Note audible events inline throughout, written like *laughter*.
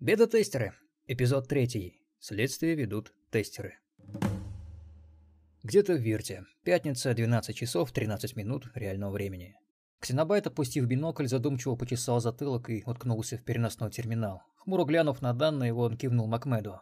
Бета-тестеры. Эпизод третий. Следствие ведут тестеры. Где-то в Вирте. Пятница, 12 часов 13 минут реального времени. Ксенобайт, опустив бинокль, задумчиво почесал затылок и уткнулся в переносной терминал. Хмуро глянув на данные, он кивнул Макмеду.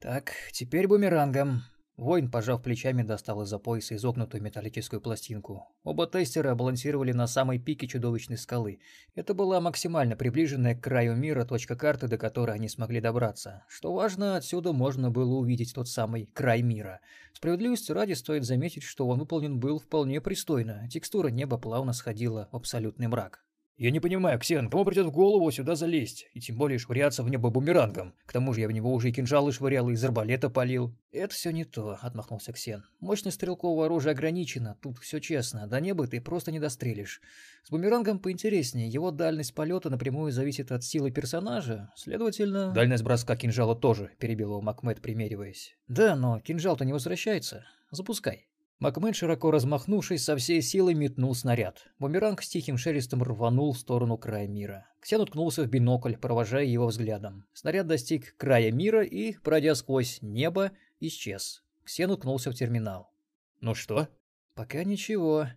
«Так, теперь бумерангом. Воин, пожав плечами, достал из-за пояса изогнутую металлическую пластинку. Оба тестера балансировали на самой пике чудовищной скалы. Это была максимально приближенная к краю мира точка карты, до которой они смогли добраться. Что важно, отсюда можно было увидеть тот самый край мира. Справедливости ради стоит заметить, что он выполнен был вполне пристойно. Текстура неба плавно сходила в абсолютный мрак. «Я не понимаю, Ксен, кому придет в голову сюда залезть? И тем более швыряться в небо бумерангом. К тому же я в него уже и кинжалы швырял, и из арбалета палил». «Это все не то», — отмахнулся Ксен. «Мощность стрелкового оружия ограничена, тут все честно. До неба ты просто не дострелишь. С бумерангом поинтереснее, его дальность полета напрямую зависит от силы персонажа, следовательно...» «Дальность броска кинжала тоже», — перебил его Макмед, примериваясь. «Да, но кинжал-то не возвращается. Запускай». Макмен, широко размахнувшись, со всей силы метнул снаряд. Бумеранг с тихим шелестом рванул в сторону края мира. Ксен уткнулся в бинокль, провожая его взглядом. Снаряд достиг края мира и, пройдя сквозь небо, исчез. Ксен уткнулся в терминал. «Ну что?» «Пока ничего.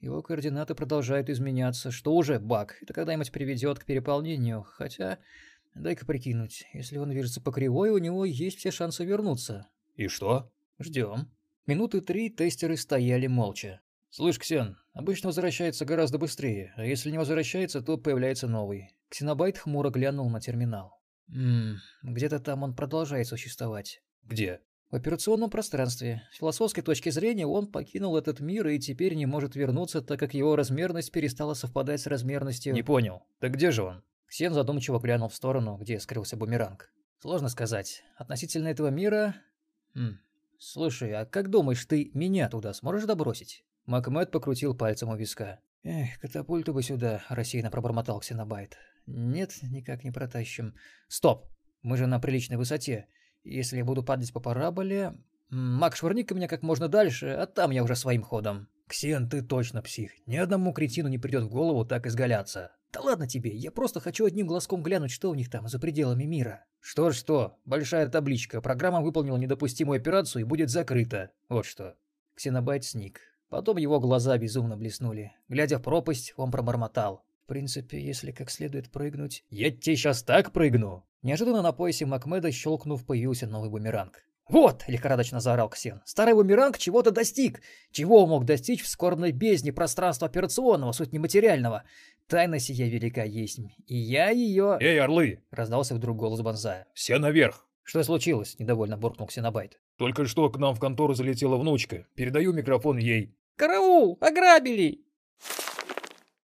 Его координаты продолжают изменяться, что уже баг. Это когда-нибудь приведет к переполнению. Хотя, дай-ка прикинуть, если он движется по кривой, у него есть все шансы вернуться». «И что?» «Ждем». Минуты три тестеры стояли молча. «Слышь, Ксен, обычно возвращается гораздо быстрее, а если не возвращается, то появляется новый». Ксенобайт хмуро глянул на терминал. «Ммм, где-то там он продолжает существовать». «Где?» В операционном пространстве. С философской точки зрения он покинул этот мир и теперь не может вернуться, так как его размерность перестала совпадать с размерностью... Не понял. Так где же он? Ксен задумчиво глянул в сторону, где скрылся бумеранг. Сложно сказать. Относительно этого мира... Хм, «Слушай, а как думаешь, ты меня туда сможешь добросить?» Макмед покрутил пальцем у виска. «Эх, катапульту бы сюда», – рассеянно пробормотал Ксенобайт. «Нет, никак не протащим». «Стоп! Мы же на приличной высоте. Если я буду падать по параболе... Мак, швырни-ка меня как можно дальше, а там я уже своим ходом». «Ксен, ты точно псих. Ни одному кретину не придет в голову так изгаляться». «Да ладно тебе, я просто хочу одним глазком глянуть, что у них там за пределами мира». Что-что, большая табличка, программа выполнила недопустимую операцию и будет закрыта. Вот что. Ксенобайт сник. Потом его глаза безумно блеснули. Глядя в пропасть, он пробормотал. В принципе, если как следует прыгнуть... Я тебе сейчас так прыгну! Неожиданно на поясе Макмеда, щелкнув, появился новый бумеранг. «Вот!» — лихорадочно заорал Ксен. «Старый бумеранг чего-то достиг! Чего он мог достичь в скорбной бездне пространства операционного, суть нематериального? Тайна сия велика есть, и я ее...» «Эй, орлы!» — раздался вдруг голос Бонзая. «Все наверх!» «Что случилось?» — недовольно буркнул Ксенобайт. «Только что к нам в контору залетела внучка. Передаю микрофон ей». «Караул! Ограбили!»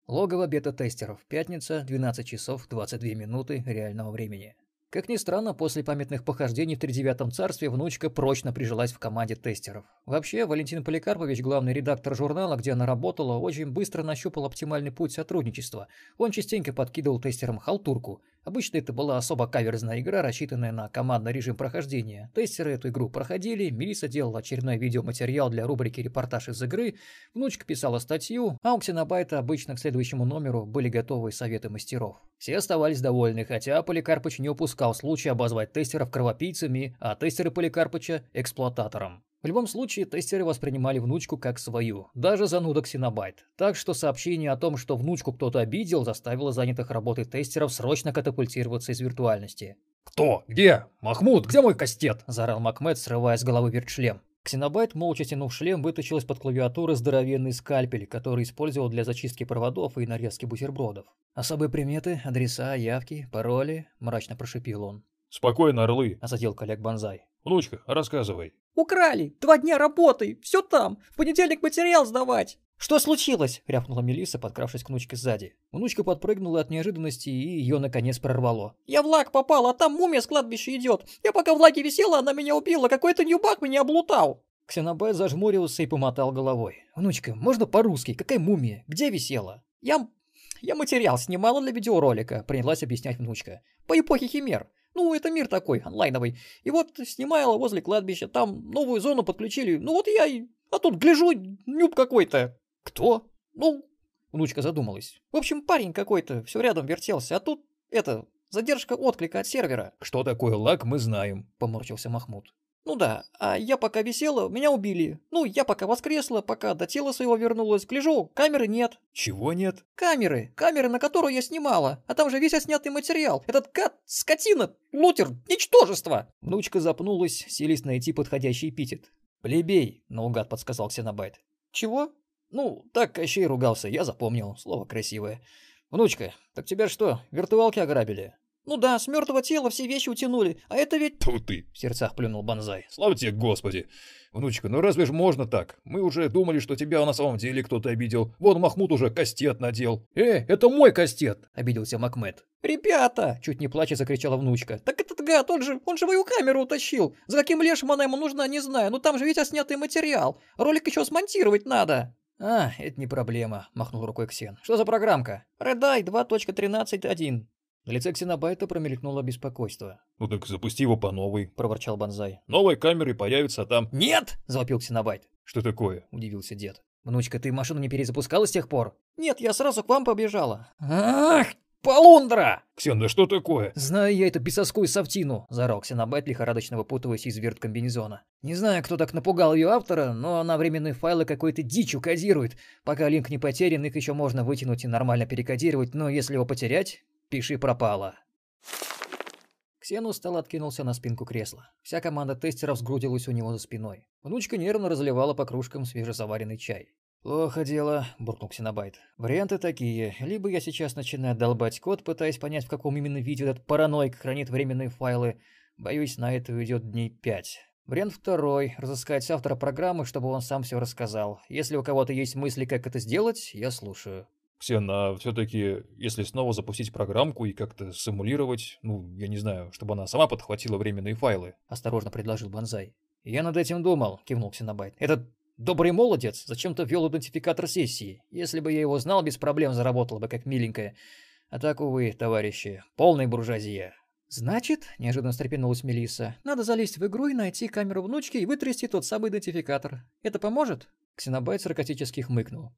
Логово бета-тестеров. Пятница, 12 часов 22 минуты реального времени. Как ни странно, после памятных похождений в Тридевятом царстве внучка прочно прижилась в команде тестеров. Вообще, Валентин Поликарпович, главный редактор журнала, где она работала, очень быстро нащупал оптимальный путь сотрудничества. Он частенько подкидывал тестерам халтурку. Обычно это была особо каверзная игра, рассчитанная на командный режим прохождения. Тестеры эту игру проходили, Мелисса делала очередной видеоматериал для рубрики «Репортаж из игры», внучка писала статью, а у Ксенобайта обычно к следующему номеру были готовы советы мастеров. Все оставались довольны, хотя Поликарпыч не упускал случая обозвать тестеров кровопийцами, а тестеры Поликарпыча – эксплуататором. В любом случае, тестеры воспринимали внучку как свою, даже зануда Ксенобайт. Так что сообщение о том, что внучку кто-то обидел, заставило занятых работой тестеров срочно катапультироваться из виртуальности. «Кто? Где? Махмуд, где мой кастет?» – заорал Макмед, срывая с головы вертшлем. Ксенобайт, молча тянув шлем, вытащил из-под клавиатуры здоровенный скальпель, который использовал для зачистки проводов и нарезки бутербродов. «Особые приметы, адреса, явки, пароли», – мрачно прошипел он. «Спокойно, орлы», – осадил коллег Бонзай. «Внучка, рассказывай». «Украли! Два дня работы! Все там! В понедельник материал сдавать!» «Что случилось?» — рявкнула Мелисса, подкравшись к внучке сзади. Внучка подпрыгнула от неожиданности, и ее наконец прорвало. «Я в лаг попал, а там мумия с кладбища идет. Я пока в лаге висела, она меня убила, какой-то ньюбак меня облутал!» Ксенобай зажмурился и помотал головой. «Внучка, можно по-русски? Какая мумия? Где висела?» «Я... я материал снимала для видеоролика», — принялась объяснять внучка. «По эпохе химер. Ну, это мир такой, онлайновый. И вот снимала возле кладбища, там новую зону подключили. Ну вот я. А тут гляжу, нюб какой-то. Кто? Ну, внучка задумалась. В общем, парень какой-то все рядом вертелся, а тут это... Задержка отклика от сервера. Что такое лаг, мы знаем, поморщился Махмуд. Ну да, а я пока висела, меня убили. Ну, я пока воскресла, пока до тела своего вернулась. Гляжу, камеры нет. Чего нет? Камеры. Камеры, на которую я снимала. А там же весь отснятый материал. Этот гад, скотина, лутер, ничтожество. Внучка запнулась, селись найти подходящий эпитет. «Плебей», — наугад подсказал Ксенобайт. «Чего?» «Ну, так Кощей ругался, я запомнил. Слово красивое. Внучка, так тебя что, виртуалки ограбили?» «Ну да, с мертвого тела все вещи утянули, а это ведь...» Тьфу ты! В сердцах плюнул Бонзай. Слава тебе, Господи! Внучка, ну разве ж можно так? Мы уже думали, что тебя на самом деле кто-то обидел. Вон Махмуд уже кастет надел. Э, это мой кастет! Обиделся Макмед. «Ребята!» — чуть не плача закричала внучка. «Так этот гад, он же, он же мою камеру утащил! За каким лешим она ему нужна, не знаю, но там же ведь отснятый материал. Ролик еще смонтировать надо!» «А, это не проблема», — махнул рукой Ксен. «Что за программка?» «Редай 2.13.1». На лице Ксенобайта промелькнуло беспокойство. «Ну так запусти его по новой», — проворчал Бонзай. «Новые камеры появятся там». «Нет!» — завопил Ксенобайт. «Что такое?» — удивился дед. «Внучка, ты машину не перезапускала с тех пор?» «Нет, я сразу к вам побежала». «Ах, полундра!» «Ксен, да что такое?» «Знаю я эту бесовскую софтину», — заорал Ксенобайт, лихорадочно выпутываясь из верт комбинезона. «Не знаю, кто так напугал ее автора, но она временные файлы какой-то дичью кодирует. Пока линк не потерян, их еще можно вытянуть и нормально перекодировать, но если его потерять, пиши пропало». Ксен устало откинулся на спинку кресла. Вся команда тестеров сгрудилась у него за спиной. Внучка нервно разливала по кружкам свежезаваренный чай. «Плохо дело», — буркнул Ксенобайт. «Варианты такие. Либо я сейчас начинаю долбать код, пытаясь понять, в каком именно виде этот параноик хранит временные файлы. Боюсь, на это уйдет дней пять. Вариант второй — разыскать автора программы, чтобы он сам все рассказал. Если у кого-то есть мысли, как это сделать, я слушаю». Ксен, а все-таки, если снова запустить программку и как-то симулировать, ну, я не знаю, чтобы она сама подхватила временные файлы. Осторожно предложил Бонзай. Я над этим думал, кивнул Ксенобайт. Этот добрый молодец зачем-то ввел идентификатор сессии. Если бы я его знал, без проблем заработала бы как миленькая. А так, увы, товарищи, полная буржуазия. «Значит», — неожиданно встрепенулась Мелисса, — «надо залезть в игру и найти камеру внучки и вытрясти тот самый идентификатор. Это поможет?» Ксенобайт саркастически хмыкнул.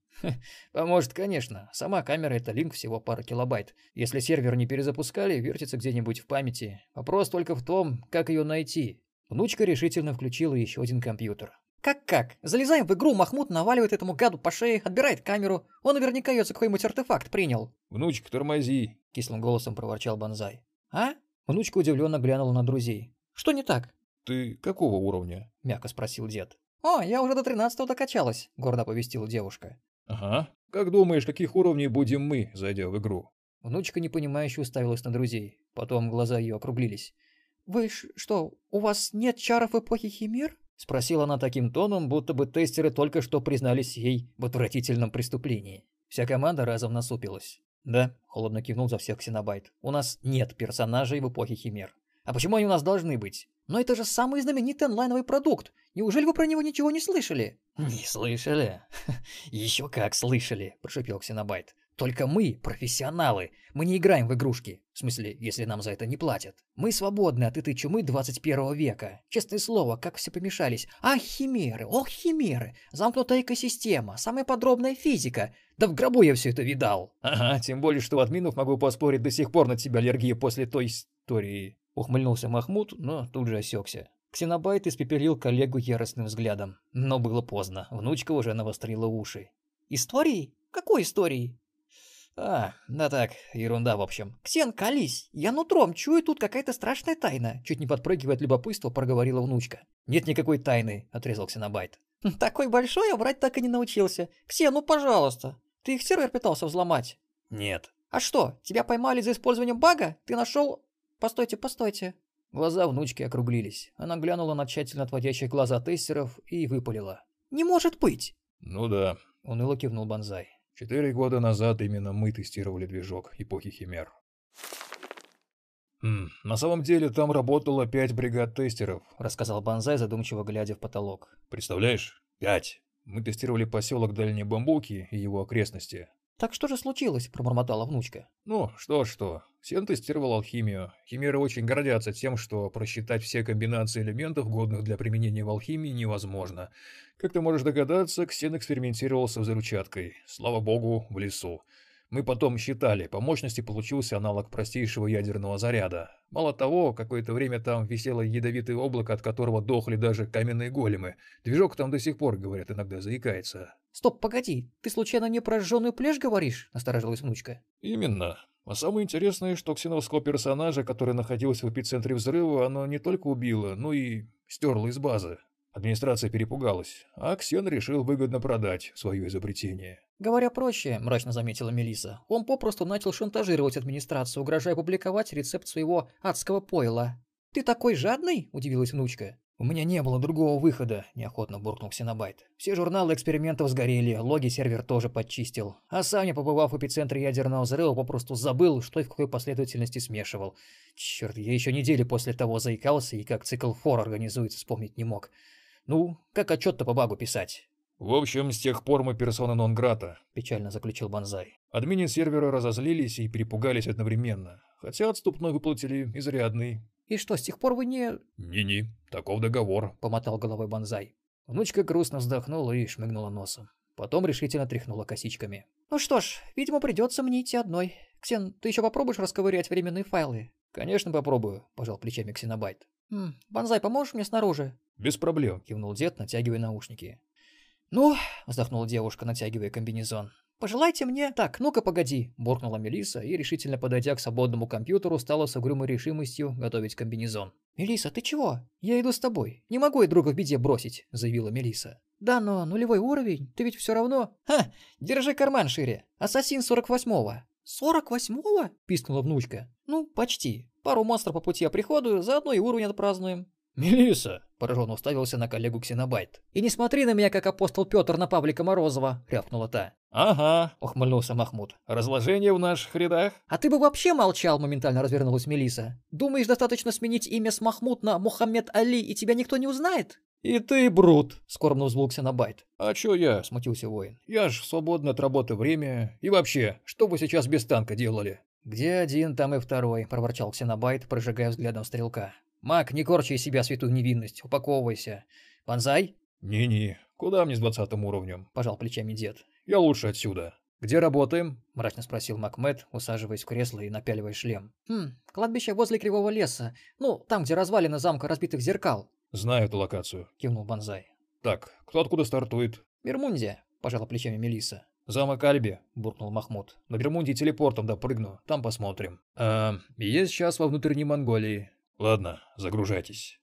«Поможет, конечно. Сама камера — это линк всего пара килобайт. Если сервер не перезапускали, вертится где-нибудь в памяти. Вопрос только в том, как ее найти». Внучка решительно включила еще один компьютер. «Как-как? Залезаем в игру, Махмуд наваливает этому гаду по шее, отбирает камеру. Он наверняка ее за какой-нибудь артефакт принял». «Внучка, тормози!» — кислым голосом проворчал Бонзай. «А?» Внучка удивленно глянула на друзей. «Что не так?» «Ты какого уровня?» — мягко спросил дед. «О, я уже до тринадцатого докачалась», — гордо повестила девушка. «Ага. Как думаешь, каких уровней будем мы, зайдя в игру?» Внучка непонимающе уставилась на друзей. Потом глаза ее округлились. «Вы что, у вас нет чаров эпохи Химер?» Спросила она таким тоном, будто бы тестеры только что признались ей в отвратительном преступлении. Вся команда разом насупилась. «Да», — холодно кивнул за всех Ксенобайт, — «у нас нет персонажей в эпохе Химер. А почему они у нас должны быть?» «Но это же самый знаменитый онлайновый продукт. Неужели вы про него ничего не слышали?» «Не слышали? *laughs* Еще как слышали», — прошипел Ксенобайт. «Только мы профессионалы. Мы не играем в игрушки. В смысле, если нам за это не платят. Мы свободны от этой чумы 21 века. Честное слово, как все помешались. Ах, химеры, ох, химеры. Замкнутая экосистема, самая подробная физика. Да в гробу я все это видал». «Ага, тем более, что у админов могу поспорить, до сих пор на тебя аллергия после той истории». Ухмыльнулся Махмуд, но тут же осекся. Ксенобайт испепелил коллегу яростным взглядом. Но было поздно, внучка уже навострила уши. «Истории? Какой истории?» «А, да так, ерунда в общем». «Ксен, колись, я нутром чую тут какая-то страшная тайна», чуть не подпрыгивая от любопытства, проговорила внучка. «Нет никакой тайны», — отрезал Ксенобайт. «Такой большой, а врать так и не научился. Ксен, ну пожалуйста, ты их сервер пытался взломать?» «Нет». «А что, тебя поймали за использованием бага? Ты нашел...» «Постойте, постойте». Глаза внучки округлились. Она глянула на тщательно отводящих глаза тестеров и выпалила. «Не может быть!» «Ну да», — уныло кивнул Бонзай. «Четыре года назад именно мы тестировали движок эпохи Химер». «Хм, на самом деле там работало пять бригад тестеров», — рассказал Бонзай, задумчиво глядя в потолок. «Представляешь? Пять. Мы тестировали поселок Дальние Бамбуки и его окрестности. «Так что же случилось?» – пробормотала внучка. «Ну, что-что. Сен тестировал алхимию. Химеры очень гордятся тем, что просчитать все комбинации элементов, годных для применения в алхимии, невозможно. Как ты можешь догадаться, Ксен экспериментировал со взрывчаткой. Слава богу, в лесу. Мы потом считали, по мощности получился аналог простейшего ядерного заряда. Мало того, какое-то время там висело ядовитое облако, от которого дохли даже каменные големы. Движок там до сих пор, говорят, иногда заикается. Стоп, погоди, ты случайно не про жженую плешь говоришь? Насторожилась внучка. Именно. А самое интересное, что ксеновского персонажа, который находился в эпицентре взрыва, оно не только убило, но и стерло из базы. Администрация перепугалась, а Ксен решил выгодно продать свое изобретение. Говоря проще, мрачно заметила Мелиса, он попросту начал шантажировать администрацию, угрожая публиковать рецепт своего адского пойла. «Ты такой жадный?» – удивилась внучка. «У меня не было другого выхода», – неохотно буркнул Ксенобайт. «Все журналы экспериментов сгорели, логи сервер тоже подчистил. А сам я, побывав в эпицентре ядерного взрыва, попросту забыл, что и в какой последовательности смешивал. Черт, я еще недели после того заикался и как цикл фор организуется, вспомнить не мог. Ну, как отчет-то по багу писать? В общем, с тех пор мы персона нон-грата, печально заключил Банзай. Админы сервера разозлились и перепугались одновременно, хотя отступной выплатили изрядный. И что, с тех пор вы не... Не-не, таков договор, помотал головой Банзай. Внучка грустно вздохнула и шмыгнула носом. Потом решительно тряхнула косичками. «Ну что ж, видимо, придется мне идти одной. Ксен, ты еще попробуешь расковырять временные файлы?» «Конечно попробую», – пожал плечами Ксенобайт. «Хм, Банзай, поможешь мне снаружи?» «Без проблем», – кивнул дед, натягивая наушники. «Ну», – вздохнула девушка, натягивая комбинезон. «Пожелайте мне...» «Так, ну-ка, погоди», – буркнула Мелиса и, решительно подойдя к свободному компьютеру, стала с угрюмой решимостью готовить комбинезон. «Мелиса, ты чего?» «Я иду с тобой. Не могу я друга в беде бросить», – заявила Мелиса. «Да, но нулевой уровень, ты ведь все равно...» «Ха, держи карман шире. Ассасин 48-го». «Сорок восьмого?» – пискнула внучка. «Ну, почти. Пару монстров по пути оприходую, заодно и уровень отпразднуем». «Мелисса!» – пораженно уставился на коллегу Ксенобайт. «И не смотри на меня, как апостол Петр на Павлика Морозова!» – рявкнула та. «Ага!» – ухмыльнулся Махмуд. «Разложение в наших рядах?» «А ты бы вообще молчал!» – моментально развернулась Мелиса. «Думаешь, достаточно сменить имя с Махмуд на Мухаммед Али, и тебя никто не узнает?» «И ты, Брут!» – скорбно взвыл Ксенобайт. «А чё я?» – смутился воин. «Я ж в свободное от работы время. И вообще, что вы сейчас без танка делали?» «Где один, там и второй», – проворчал Ксенобайт, прожигая взглядом стрелка. «Маг, не корчи из себя святую невинность, упаковывайся. Банзай?» «Не-не, куда мне с двадцатым уровнем?» – пожал плечами дед. «Я лучше отсюда. Где работаем?» – мрачно спросил Макмед, усаживаясь в кресло и напяливая шлем. «Хм, кладбище возле Кривого леса. Ну, там, где развалины замка разбитых зеркал». «Знаю эту локацию», – кивнул Банзай. «Так, кто откуда стартует?» «Бермундия», – пожала плечами Мелиса. «Замок Альби», – буркнул Махмуд. «На Бермундии телепортом допрыгну, там посмотрим». «А, я сейчас во внутренней Монголии. Ладно, загружайтесь.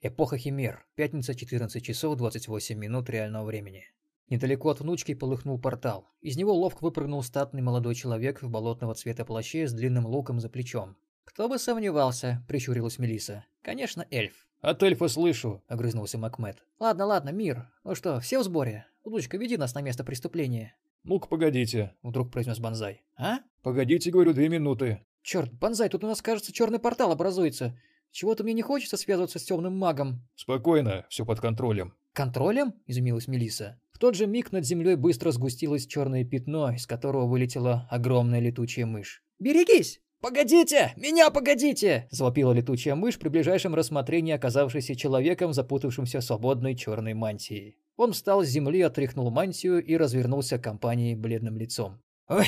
Эпоха Химер. Пятница, 14 часов 28 минут реального времени. Недалеко от внучки полыхнул портал. Из него ловко выпрыгнул статный молодой человек в болотного цвета плаще с длинным луком за плечом. «Кто бы сомневался», – прищурилась Мелиса. «Конечно, эльф». «От эльфа слышу», – огрызнулся Макмед. «Ладно, ладно, мир. Ну что, все в сборе? Внучка, веди нас на место преступления». «Ну-ка, погодите», – вдруг произнес Банзай. «А?» «Погодите, говорю, две минуты». Черт, Банзай, тут у нас, кажется, черный портал образуется. Чего-то мне не хочется связываться с темным магом. Спокойно, все под контролем. Контролем? Изумилась Мелиса. В тот же миг над землей быстро сгустилось черное пятно, из которого вылетела огромная летучая мышь. «Берегись!» «Погодите! Меня погодите!» – завопила летучая мышь при ближайшем рассмотрении оказавшейся человеком, запутавшимся свободной черной мантии. Он встал с земли, отряхнул мантию и развернулся к компании бледным лицом. Ой,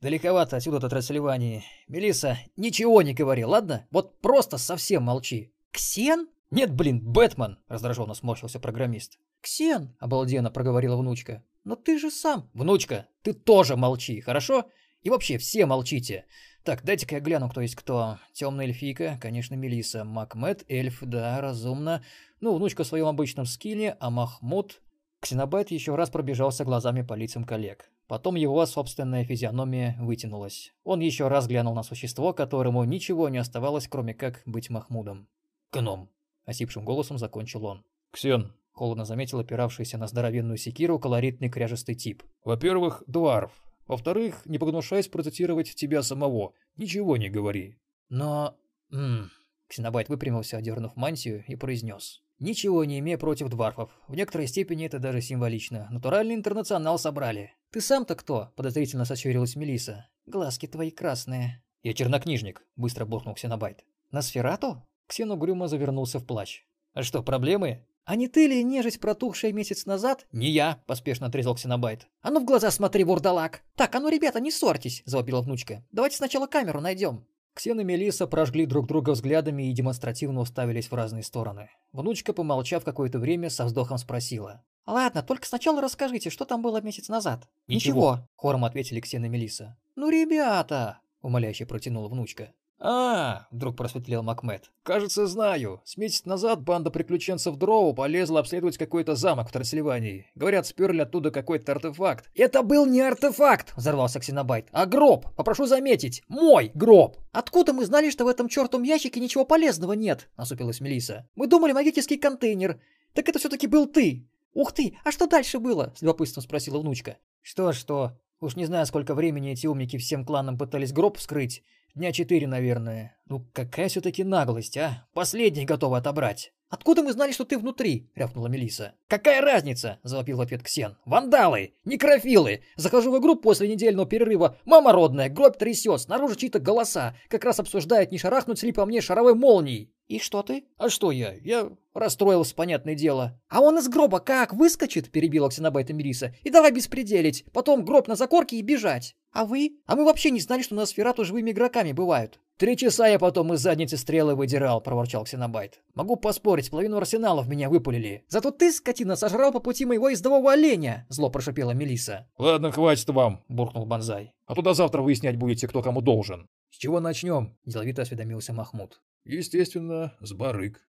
далековато отсюда от Трансильвании. Мелиса, ничего не говори, ладно? Вот просто совсем молчи. Ксен? Нет, блин, Бэтмен, раздраженно сморщился программист. Ксен, обалденно проговорила внучка. Но ты же сам. Внучка, ты тоже молчи, хорошо? И вообще все молчите. Так, дайте-ка я гляну, кто есть кто. Темная эльфийка, конечно, Мелиса. Макмед, эльф, да, разумно. Ну, внучка в своем обычном скине, а Махмуд... Ксенобайт еще раз пробежался глазами по лицам коллег. Потом его собственная физиономия вытянулась. Он еще раз глянул на существо, которому ничего не оставалось, кроме как быть Махмудом. «Гном!» – осипшим голосом закончил он. «Ксен!» – холодно заметил опиравшийся на здоровенную секиру колоритный кряжестый тип. «Во-первых, дварф. Во-вторых, не погнушаясь процитировать тебя самого, ничего не говори». «Но...» Ммм... Ксенобайт выпрямился, одернув мантию, и произнес. «Ничего не имея против дварфов. В некоторой степени это даже символично. Натуральный интернационал собрали. «Ты сам-то кто?» – подозрительно сощурилась Мелиса. «Глазки твои красные». «Я чернокнижник», – быстро буркнул Ксенобайт. «На сферату?» Ксен угрюмо завернулся в плащ. «А что, проблемы?» «А не ты ли нежить, протухшая месяц назад?» «Не я», — поспешно отрезал Ксенобайт. «А ну в глаза смотри, вурдалак!» «Так, а ну, ребята, не ссорьтесь!» — завопила внучка. «Давайте сначала камеру найдем». Ксен и Мелисса прожгли друг друга взглядами и демонстративно уставились в разные стороны. Внучка, помолчав какое-то время, со вздохом спросила. «Ладно, только сначала расскажите, что там было месяц назад?» «Ничего», — хором ответили Ксен и Мелисса. «Ну, ребята!» — умоляюще протянула внучка. «А, — вдруг просветлел Макмед. — Кажется, знаю. С месяц назад банда приключенцев Дроу полезла обследовать какой-то замок в Трансильвании. Говорят, сперли оттуда какой-то артефакт. «Это был не артефакт!» — взорвался Ксенобайт. «А гроб! Попрошу заметить! Мой гроб!» «Откуда мы знали, что в этом чертом ящике ничего полезного нет?» — насупилась Мелиса. «Мы думали, магический контейнер. Так это все-таки был ты!» «Ух ты! А что дальше было?» — с любопытством спросила внучка. «Что-что? Уж не знаю, сколько времени эти умники всем кланам пытались гроб вскрыть. Дня четыре, наверное. Ну какая все-таки наглость, а? Последний готовы отобрать. «Откуда мы знали, что ты внутри?» — рявкнула Мелиса. «Какая разница?» — завопил в ответ Ксен. «Вандалы! Некрофилы! Захожу в игру после недельного перерыва. Мама родная, гроб трясет, снаружи чьи-то голоса. Как раз обсуждают, не шарахнуть ли по мне шаровой молнией. «И что ты?» «А что я? Я расстроился, понятное дело». «А он из гроба как, выскочит?» – перебила Ксенобайта Мириса. «И давай беспределить. Потом гроб на закорке и бежать». «А вы? А мы вообще не знали, что на сферату живыми игроками бывают». «Три часа я потом из задницы стрелы выдирал», — проворчал Ксенобайт. «Могу поспорить, половину арсеналов меня выпулили». «Зато ты, скотина, сожрал по пути моего ездового оленя», — зло прошипела Мелиса. «Ладно, хватит вам», — буркнул Бонзай. «А туда завтра выяснять будете, кто кому должен». «С чего начнем?» — деловито осведомился Махмуд. Естественно, с барыг.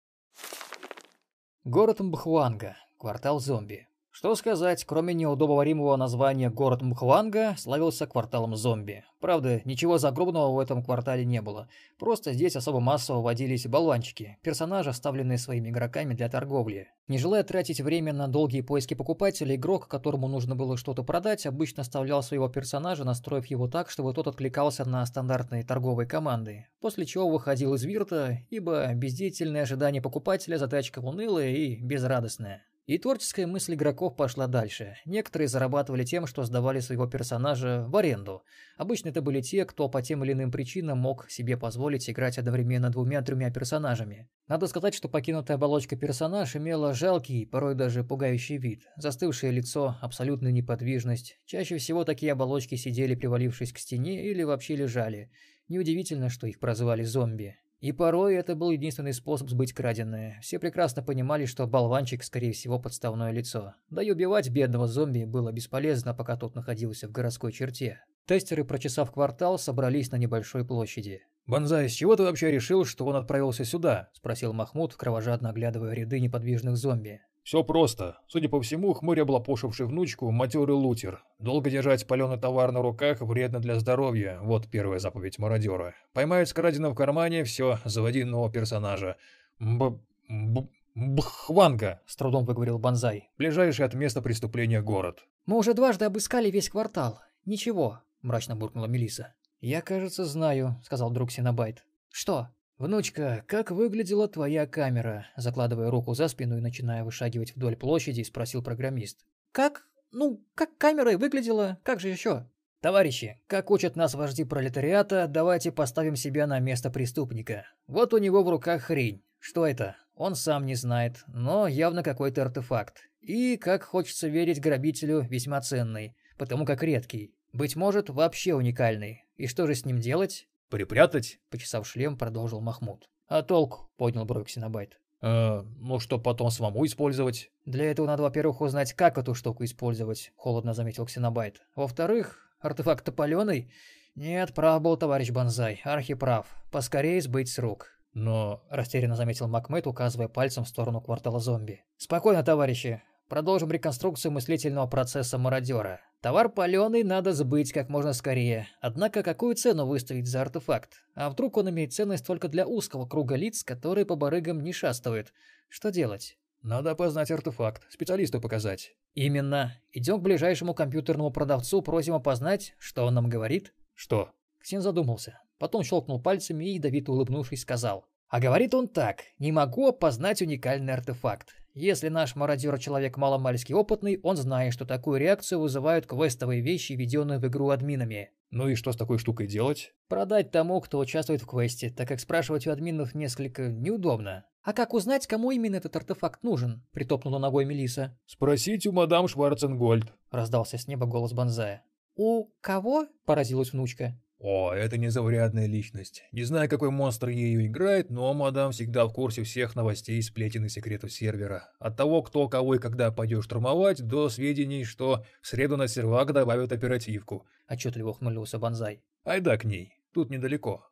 Город Мбхуанга, квартал зомби. Что сказать, кроме неудобоваримого названия город Мхуанга славился кварталом зомби. Правда, ничего загробного в этом квартале не было. Просто здесь особо массово водились болванчики, персонажи, оставленные своими игроками для торговли. Не желая тратить время на долгие поиски покупателя, игрок, которому нужно было что-то продать, обычно оставлял своего персонажа, настроив его так, чтобы тот откликался на стандартные торговые команды. После чего выходил из вирта, ибо бездеятельное ожидание покупателя задачка унылая и безрадостная. И творческая мысль игроков пошла дальше. Некоторые зарабатывали тем, что сдавали своего персонажа в аренду. Обычно это были те, кто по тем или иным причинам мог себе позволить играть одновременно двумя-тремя персонажами. Надо сказать, что покинутая оболочка персонаж имела жалкий, порой даже пугающий вид. Застывшее лицо, абсолютная неподвижность. Чаще всего такие оболочки сидели, привалившись к стене, или вообще лежали. Неудивительно, что их прозвали зомби. И порой это был единственный способ сбыть краденое. Все прекрасно понимали, что болванчик, скорее всего, подставное лицо. Да и убивать бедного зомби было бесполезно, пока тот находился в городской черте. Тестеры, прочесав квартал, собрались на небольшой площади. «Бонзай, с чего ты вообще решил, что он отправился сюда?» – спросил Махмуд, кровожадно оглядывая ряды неподвижных зомби. Все просто. Судя по всему, хмырь облапошивший внучку – матерый лутер. Долго держать паленый товар на руках вредно для здоровья. Вот первая заповедь мародера. Поймают с в кармане, все, заводи нового персонажа. Б... Б... Бхванга, с трудом выговорил Бонзай. Ближайший от места преступления город. Мы уже дважды обыскали весь квартал. Ничего, мрачно буркнула Мелиса. Я, кажется, знаю, сказал друг Синабайт. Что? «Внучка, как выглядела твоя камера?» Закладывая руку за спину и начиная вышагивать вдоль площади, спросил программист. «Как? Ну, как камера и выглядела? Как же еще?» «Товарищи, как учат нас вожди пролетариата, давайте поставим себя на место преступника. Вот у него в руках хрень. Что это? Он сам не знает, но явно какой-то артефакт. И, как хочется верить грабителю, весьма ценный, потому как редкий. Быть может, вообще уникальный. И что же с ним делать? «Припрятать?» — почесав шлем, продолжил Махмуд. «А толку?» — поднял бровь Ксенобайт. «Э, ну что потом самому использовать?» «Для этого надо, во-первых, узнать, как эту штуку использовать», — холодно заметил Ксенобайт. «Во-вторых, артефакт-то палёный?» «Нет, прав был товарищ Бонзай, архиправ. Поскорее сбыть с рук». «Но...» — растерянно заметил Макмед, указывая пальцем в сторону квартала зомби. «Спокойно, товарищи. Продолжим реконструкцию мыслительного процесса мародера. Товар паленый надо сбыть как можно скорее. Однако какую цену выставить за артефакт? А вдруг он имеет ценность только для узкого круга лиц, которые по барыгам не шастают? Что делать? Надо опознать артефакт, специалисту показать. Именно. Идем к ближайшему компьютерному продавцу, просим опознать, что он нам говорит. Что? Ксен задумался. Потом щелкнул пальцами и, ядовито улыбнувшись, сказал. А говорит он так, не могу опознать уникальный артефакт. Если наш мародер человек маломальски опытный, он знает, что такую реакцию вызывают квестовые вещи, введенные в игру админами. Ну и что с такой штукой делать? Продать тому, кто участвует в квесте, так как спрашивать у админов несколько неудобно. А как узнать, кому именно этот артефакт нужен? Притопнула ногой Мелиса. Спросить у мадам Шварценгольд. Раздался с неба голос Бонзая. У кого? Поразилась внучка. О, это незаурядная личность. Не знаю, какой монстр ею играет, но мадам всегда в курсе всех новостей, сплетен и секретов сервера. От того, кто, кого и когда пойдет штурмовать, до сведений, что в среду на сервак добавят оперативку. Отчетливо ухмылился Бонзай. Айда к ней, тут недалеко.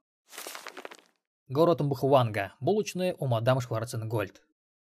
Город Мбхуанга. Булочная у мадам Шварценгольд.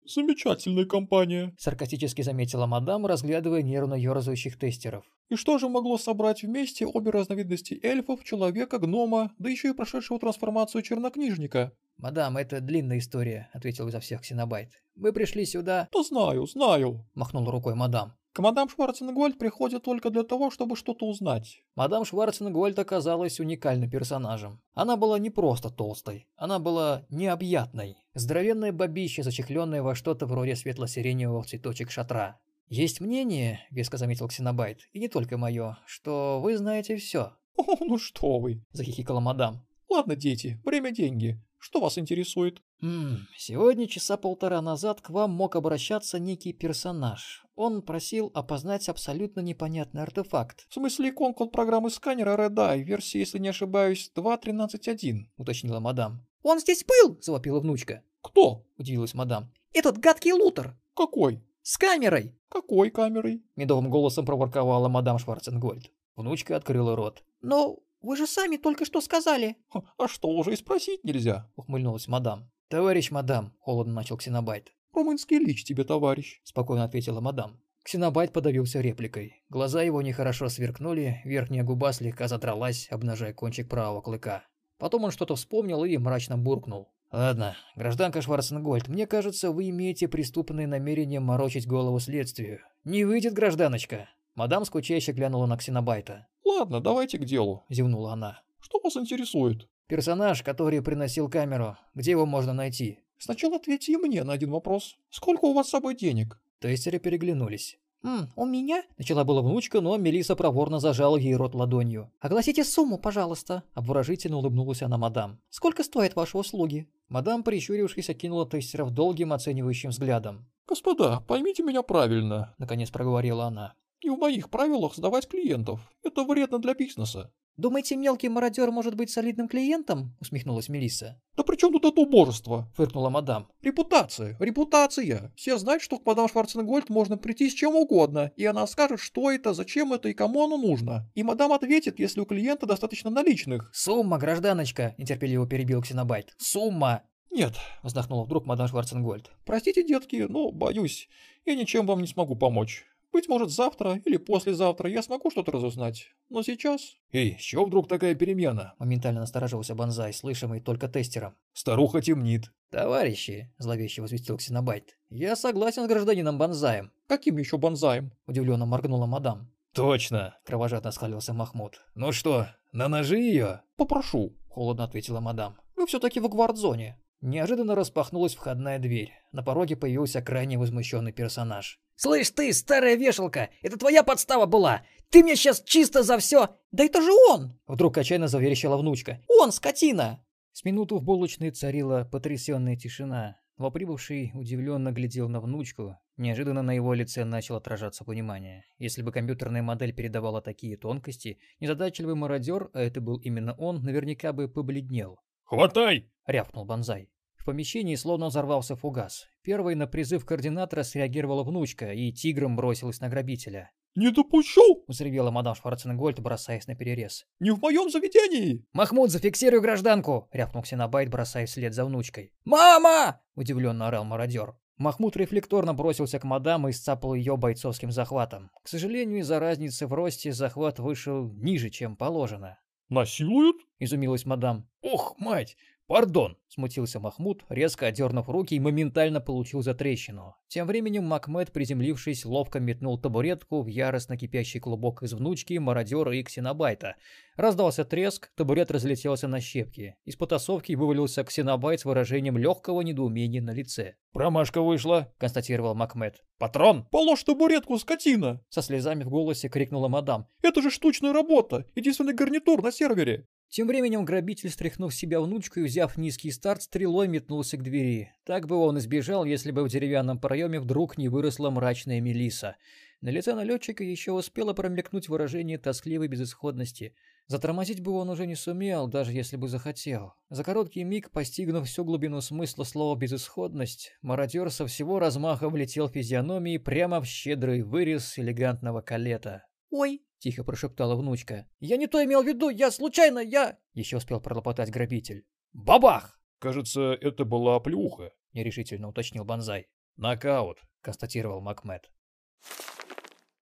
Замечательная компания. Саркастически заметила мадам, разглядывая нервно ерзающих тестеров. И что же могло собрать вместе обе разновидности эльфов, человека, гнома, да еще и прошедшего трансформацию чернокнижника? «Мадам, это длинная история», — ответил за всех Ксенобайт. «Мы пришли сюда...» «Да знаю, знаю», — махнул рукой мадам. К мадам Шварценгольд приходят только для того, чтобы что-то узнать. Мадам Шварценгольд оказалась уникальным персонажем. Она была не просто толстой, она была необъятной. Здоровенное бабище, зачехленное во что-то вроде светло-сиреневого цветочек шатра. «Есть мнение», — веско заметил Ксенобайт, — «и не только мое, что вы знаете все». «О, *laughs* ну что вы», — захихикала мадам. «Ладно, дети, время – деньги. Что вас интересует?» «Ммм, сегодня часа полтора назад к вам мог обращаться некий персонаж. Он просил опознать абсолютно непонятный артефакт. «В смысле иконку от программы сканера Red Eye, версии, если не ошибаюсь, 2.13.1», — уточнила мадам. «Он здесь был!» — завопила внучка. «Кто?» — удивилась мадам. «Этот гадкий лутер!» «Какой?» «С камерой!» «Какой камерой?» — медовым голосом проворковала мадам Шварценгольд. Внучка открыла рот. «Но вы же сами только что сказали!» «А что, уже и спросить нельзя?» — ухмыльнулась мадам. «Товарищ мадам!» — холодно начал Ксенобайт. «Румынский лич тебе, товарищ», — спокойно ответила мадам. Ксенобайт подавился репликой. Глаза его нехорошо сверкнули, верхняя губа слегка задралась, обнажая кончик правого клыка. Потом он что-то вспомнил и мрачно буркнул. «Ладно, гражданка Шварценгольд, мне кажется, вы имеете преступные намерения морочить голову следствию. Не выйдет, гражданочка!» Мадам скучающе глянула на Ксенобайта. «Ладно, давайте к делу», — зевнула она. «Что вас интересует?» «Персонаж, который приносил камеру. Где его можно найти?» Сначала ответьте мне на один вопрос. Сколько у вас с собой денег? Тестеры переглянулись. «М, у меня?» — начала была внучка, но Мелиса проворно зажала ей рот ладонью. «Огласите сумму, пожалуйста!» — обворожительно улыбнулась она мадам. «Сколько стоят ваши услуги?» Мадам, прищурившись, окинула тестеров долгим оценивающим взглядом. «Господа, поймите меня правильно», — наконец проговорила она. «Не в моих правилах сдавать клиентов. Это вредно для бизнеса. «Думаете, мелкий мародер может быть солидным клиентом?» — усмехнулась Мелисса. «Да при чем тут это убожество?» — фыркнула мадам. «Репутация, репутация. Все знают, что к мадам Шварценгольд можно прийти с чем угодно, и она скажет, что это, зачем это и кому оно нужно. И мадам ответит, если у клиента достаточно наличных». «Сумма, гражданочка!» — нетерпеливо перебил Ксенобайт. «Сумма!» «Нет», — вздохнула вдруг мадам Шварценгольд. «Простите, детки, но, боюсь, я ничем вам не смогу помочь. Быть может, завтра или послезавтра я смогу что-то разузнать. Но сейчас... Эй, с чего вдруг такая перемена? Моментально насторожился Бонзай, слышимый только тестером. Старуха темнит. Товарищи, зловеще возвестил Ксенобайт, я согласен с гражданином Бонзаем. Каким еще Бонзаем? Удивленно моргнула мадам. Точно, кровожадно схалился Махмуд. Ну что, на ножи ее? Попрошу, холодно ответила мадам. Мы все-таки в гвардзоне. Неожиданно распахнулась входная дверь. На пороге появился крайне возмущенный персонаж. «Слышь ты, старая вешалка, это твоя подстава была! Ты мне сейчас чисто за все...» «Да это же он!» Вдруг отчаянно заверещала внучка. «Он, скотина!» С минуту в булочной царила потрясенная тишина. Новоприбывший удивленно глядел на внучку. Неожиданно на его лице начало отражаться понимание. Если бы компьютерная модель передавала такие тонкости, незадачливый мародер, а это был именно он, наверняка бы побледнел. «Хватай!» — рявкнул Бонзай. Помещении словно взорвался фугас. Первой на призыв координатора среагировала внучка и тигром бросилась на грабителя. «Не допущу!» — взревела мадам Шварценгольд, бросаясь на перерез. «Не в моем заведении!» «Махмуд, зафиксируй гражданку!» — рявкнул Ксенобайт, бросаясь вслед за внучкой. «Мама!» — удивленно орал мародер. Махмуд рефлекторно бросился к мадам и сцапал ее бойцовским захватом. К сожалению, из-за разницы в росте захват вышел ниже, чем положено. «Насилуют?» — изумилась мадам. «Ох, мать! Пардон. Смутился Махмуд, резко отдернув руки и моментально получил затрещину. Тем временем Макмед, приземлившись, ловко метнул табуретку в яростно кипящий клубок из внучки, мародера и ксенобайта. Раздался треск, табурет разлетелся на щепки. Из потасовки вывалился ксенобайт с выражением легкого недоумения на лице. «Промашка вышла», — констатировал Макмед. «Патрон!» «Положь табуретку, скотина!» Со слезами в голосе крикнула мадам. «Это же штучная работа! Единственный гарнитур на сервере!» Тем временем грабитель, стряхнув себя внучку и взяв низкий старт, стрелой метнулся к двери. Так бы он избежал, если бы в деревянном проеме вдруг не выросла мрачная Мелиса. На лице налетчика еще успело промелькнуть выражение тоскливой безысходности. Затормозить бы он уже не сумел, даже если бы захотел. За короткий миг, постигнув всю глубину смысла слова «безысходность», мародер со всего размаха влетел физиономией прямо в щедрый вырез элегантного калета. «Ой!» — тихо прошептала внучка. «Я не то имел в виду, я случайно, я...» — еще успел пролопотать грабитель. «Бабах!» «Кажется, это была плюха», — нерешительно уточнил Бонзай. «Нокаут», — констатировал Макмед.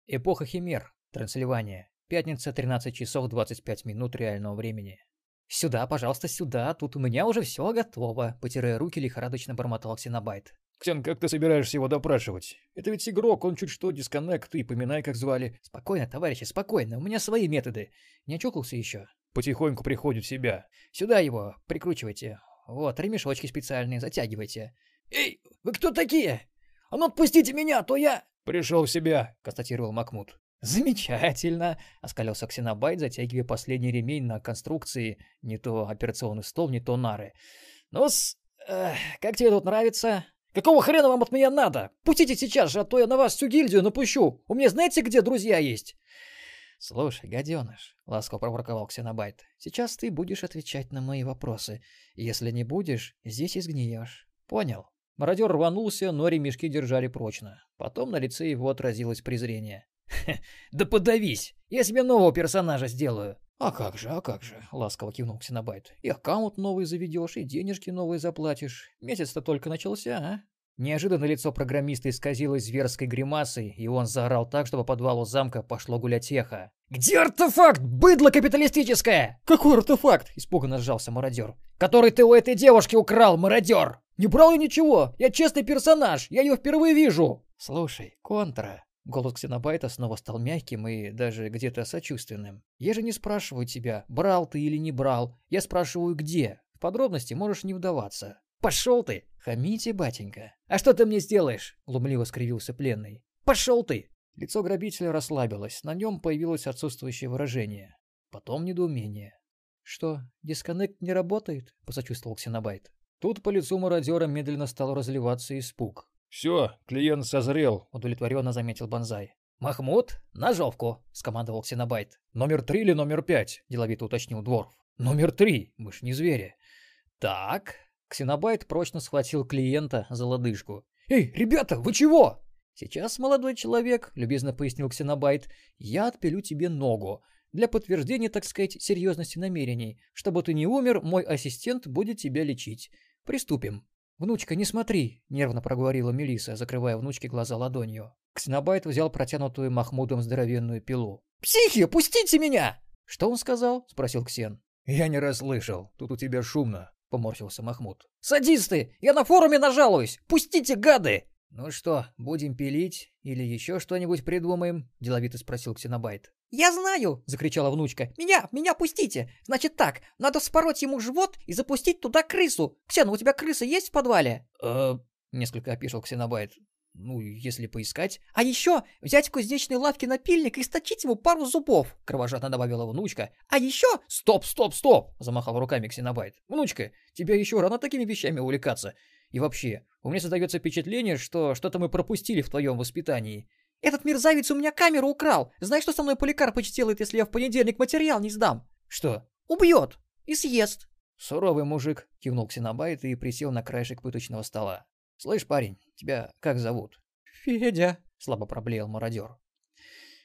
Эпоха Химер. Трансильвания. Пятница, 13 часов 25 минут реального времени. «Сюда, пожалуйста, сюда, тут у меня уже все готово», — потирая руки, лихорадочно бормотал Ксенобайт. «Ксен, как ты собираешься его допрашивать? Это ведь игрок, он чуть что дисконнект, и поминай, как звали». «Спокойно, товарищи, спокойно, у меня свои методы. Не очухался еще?» «Потихоньку приходит в себя». «Сюда его, прикручивайте. Вот, ремешочки специальные, затягивайте». «Эй, вы кто такие? А ну отпустите меня, а то я...» «Пришел в себя», — констатировал Макмут. «Замечательно!» — оскалился Ксенобайт, затягивая последний ремень на конструкции, не то операционный стол, не то нары. «Ну-с, э, как тебе тут нравится?» «Какого хрена вам от меня надо? Пустите сейчас же, а то я на вас всю гильдию напущу. У меня знаете, где друзья есть?» «Слушай, гаденыш», — ласково проворковал Ксенобайт, — «сейчас ты будешь отвечать на мои вопросы. Если не будешь, здесь изгниешь. Понял?» Мародер рванулся, но ремешки держали прочно. Потом на лице его отразилось презрение. *laughs* «Да подавись! Я себе нового персонажа сделаю!» «А как же, а как же?» — ласково кивнул Ксенобайт. «И аккаунт новый заведешь, и денежки новые заплатишь. Месяц-то только начался, а?» Неожиданно лицо программиста исказилось зверской гримасой, и он заорал так, что по подвалу замка пошло гулять эхо. «Где артефакт, быдло капиталистическое?» «Какой артефакт?» — испуганно сжался мародер. «Который ты у этой девушки украл, мародер!» «Не брал я ничего! Я честный персонаж! Я ее впервые вижу!» «Слушай, Контра!» Голос Ксенобайта снова стал мягким и даже где-то сочувственным. «Я же не спрашиваю тебя, брал ты или не брал. Я спрашиваю, где. В подробности можешь не вдаваться». «Пошел ты!» «Хамите, батенька». «А что ты мне сделаешь?» — глумливо скривился пленный. «Пошел ты!» Лицо грабителя расслабилось, на нем появилось отсутствующее выражение. Потом недоумение. «Что, дисконнект не работает?» — посочувствовал Ксенобайт. Тут по лицу мародера медленно стал разливаться испуг. «Все, клиент созрел», — удовлетворенно заметил Бонзай. «Махмуд, ножовку», — скомандовал Ксенобайт. «Номер три или номер пять?» — деловито уточнил Дворф. «Номер три, мы ж не звери». «Так...» — Ксенобайт прочно схватил клиента за лодыжку. «Эй, ребята, вы чего?» «Сейчас, молодой человек», — любезно пояснил Ксенобайт, — «я отпилю тебе ногу. Для подтверждения, так сказать, серьезности намерений. Чтобы ты не умер, мой ассистент будет тебя лечить. Приступим». «Внучка, не смотри!» — нервно проговорила Мелиса, закрывая внучке глаза ладонью. Ксенобайт взял протянутую Махмудом здоровенную пилу. «Психи, пустите меня!» «Что он сказал?» — спросил Ксен. «Я не расслышал. Тут у тебя шумно», — поморщился Махмуд. «Садисты! Я на форуме нажалуюсь! Пустите, гады!» «Ну что, будем пилить или еще что-нибудь придумаем?» — деловито спросил Ксенобайт. «Я знаю!» — закричала внучка. «Меня, меня пустите! Значит так, надо вспороть ему живот и запустить туда крысу. Ксен, у тебя крыса есть в подвале?» «Э...» — несколько опишел Ксенобайт. «Ну, если поискать...» «А еще взять в кузнечной лавке напильник и сточить ему пару зубов!» — кровожадно добавила внучка. «А еще...» «Стоп, стоп, стоп!» — замахал руками Ксенобайт. «Внучка, тебе еще рано такими вещами увлекаться. И вообще, у меня создается впечатление, что что-то мы пропустили в твоем воспитании. Этот мерзавец у меня камеру украл. Знаешь, что со мной Поликарпыч сделает, если я в понедельник материал не сдам? Что? Убьет. И съест. Суровый мужик, кивнул Ксенобайт и присел на краешек пыточного стола. Слышь, парень, тебя как зовут? Федя, слабо проблеял мародер.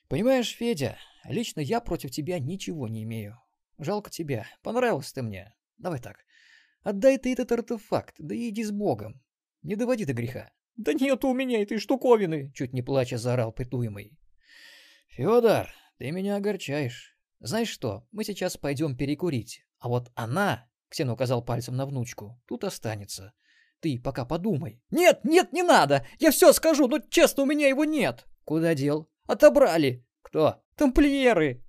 Понимаешь, Федя, лично я против тебя ничего не имею. Жалко тебя. Понравился ты мне. Давай так. Отдай ты этот артефакт, да иди с Богом. Не доводи до греха. «Да нет у меня этой штуковины!» — чуть не плача заорал пытуемый. «Федор, ты меня огорчаешь. Знаешь что, мы сейчас пойдем перекурить, а вот она Ксен указал пальцем на внучку. Тут останется. Ты пока подумай. Нет, нет, не надо. Я все скажу, но честно, у меня его нет. Куда дел? Отобрали. Кто? Тамплиеры.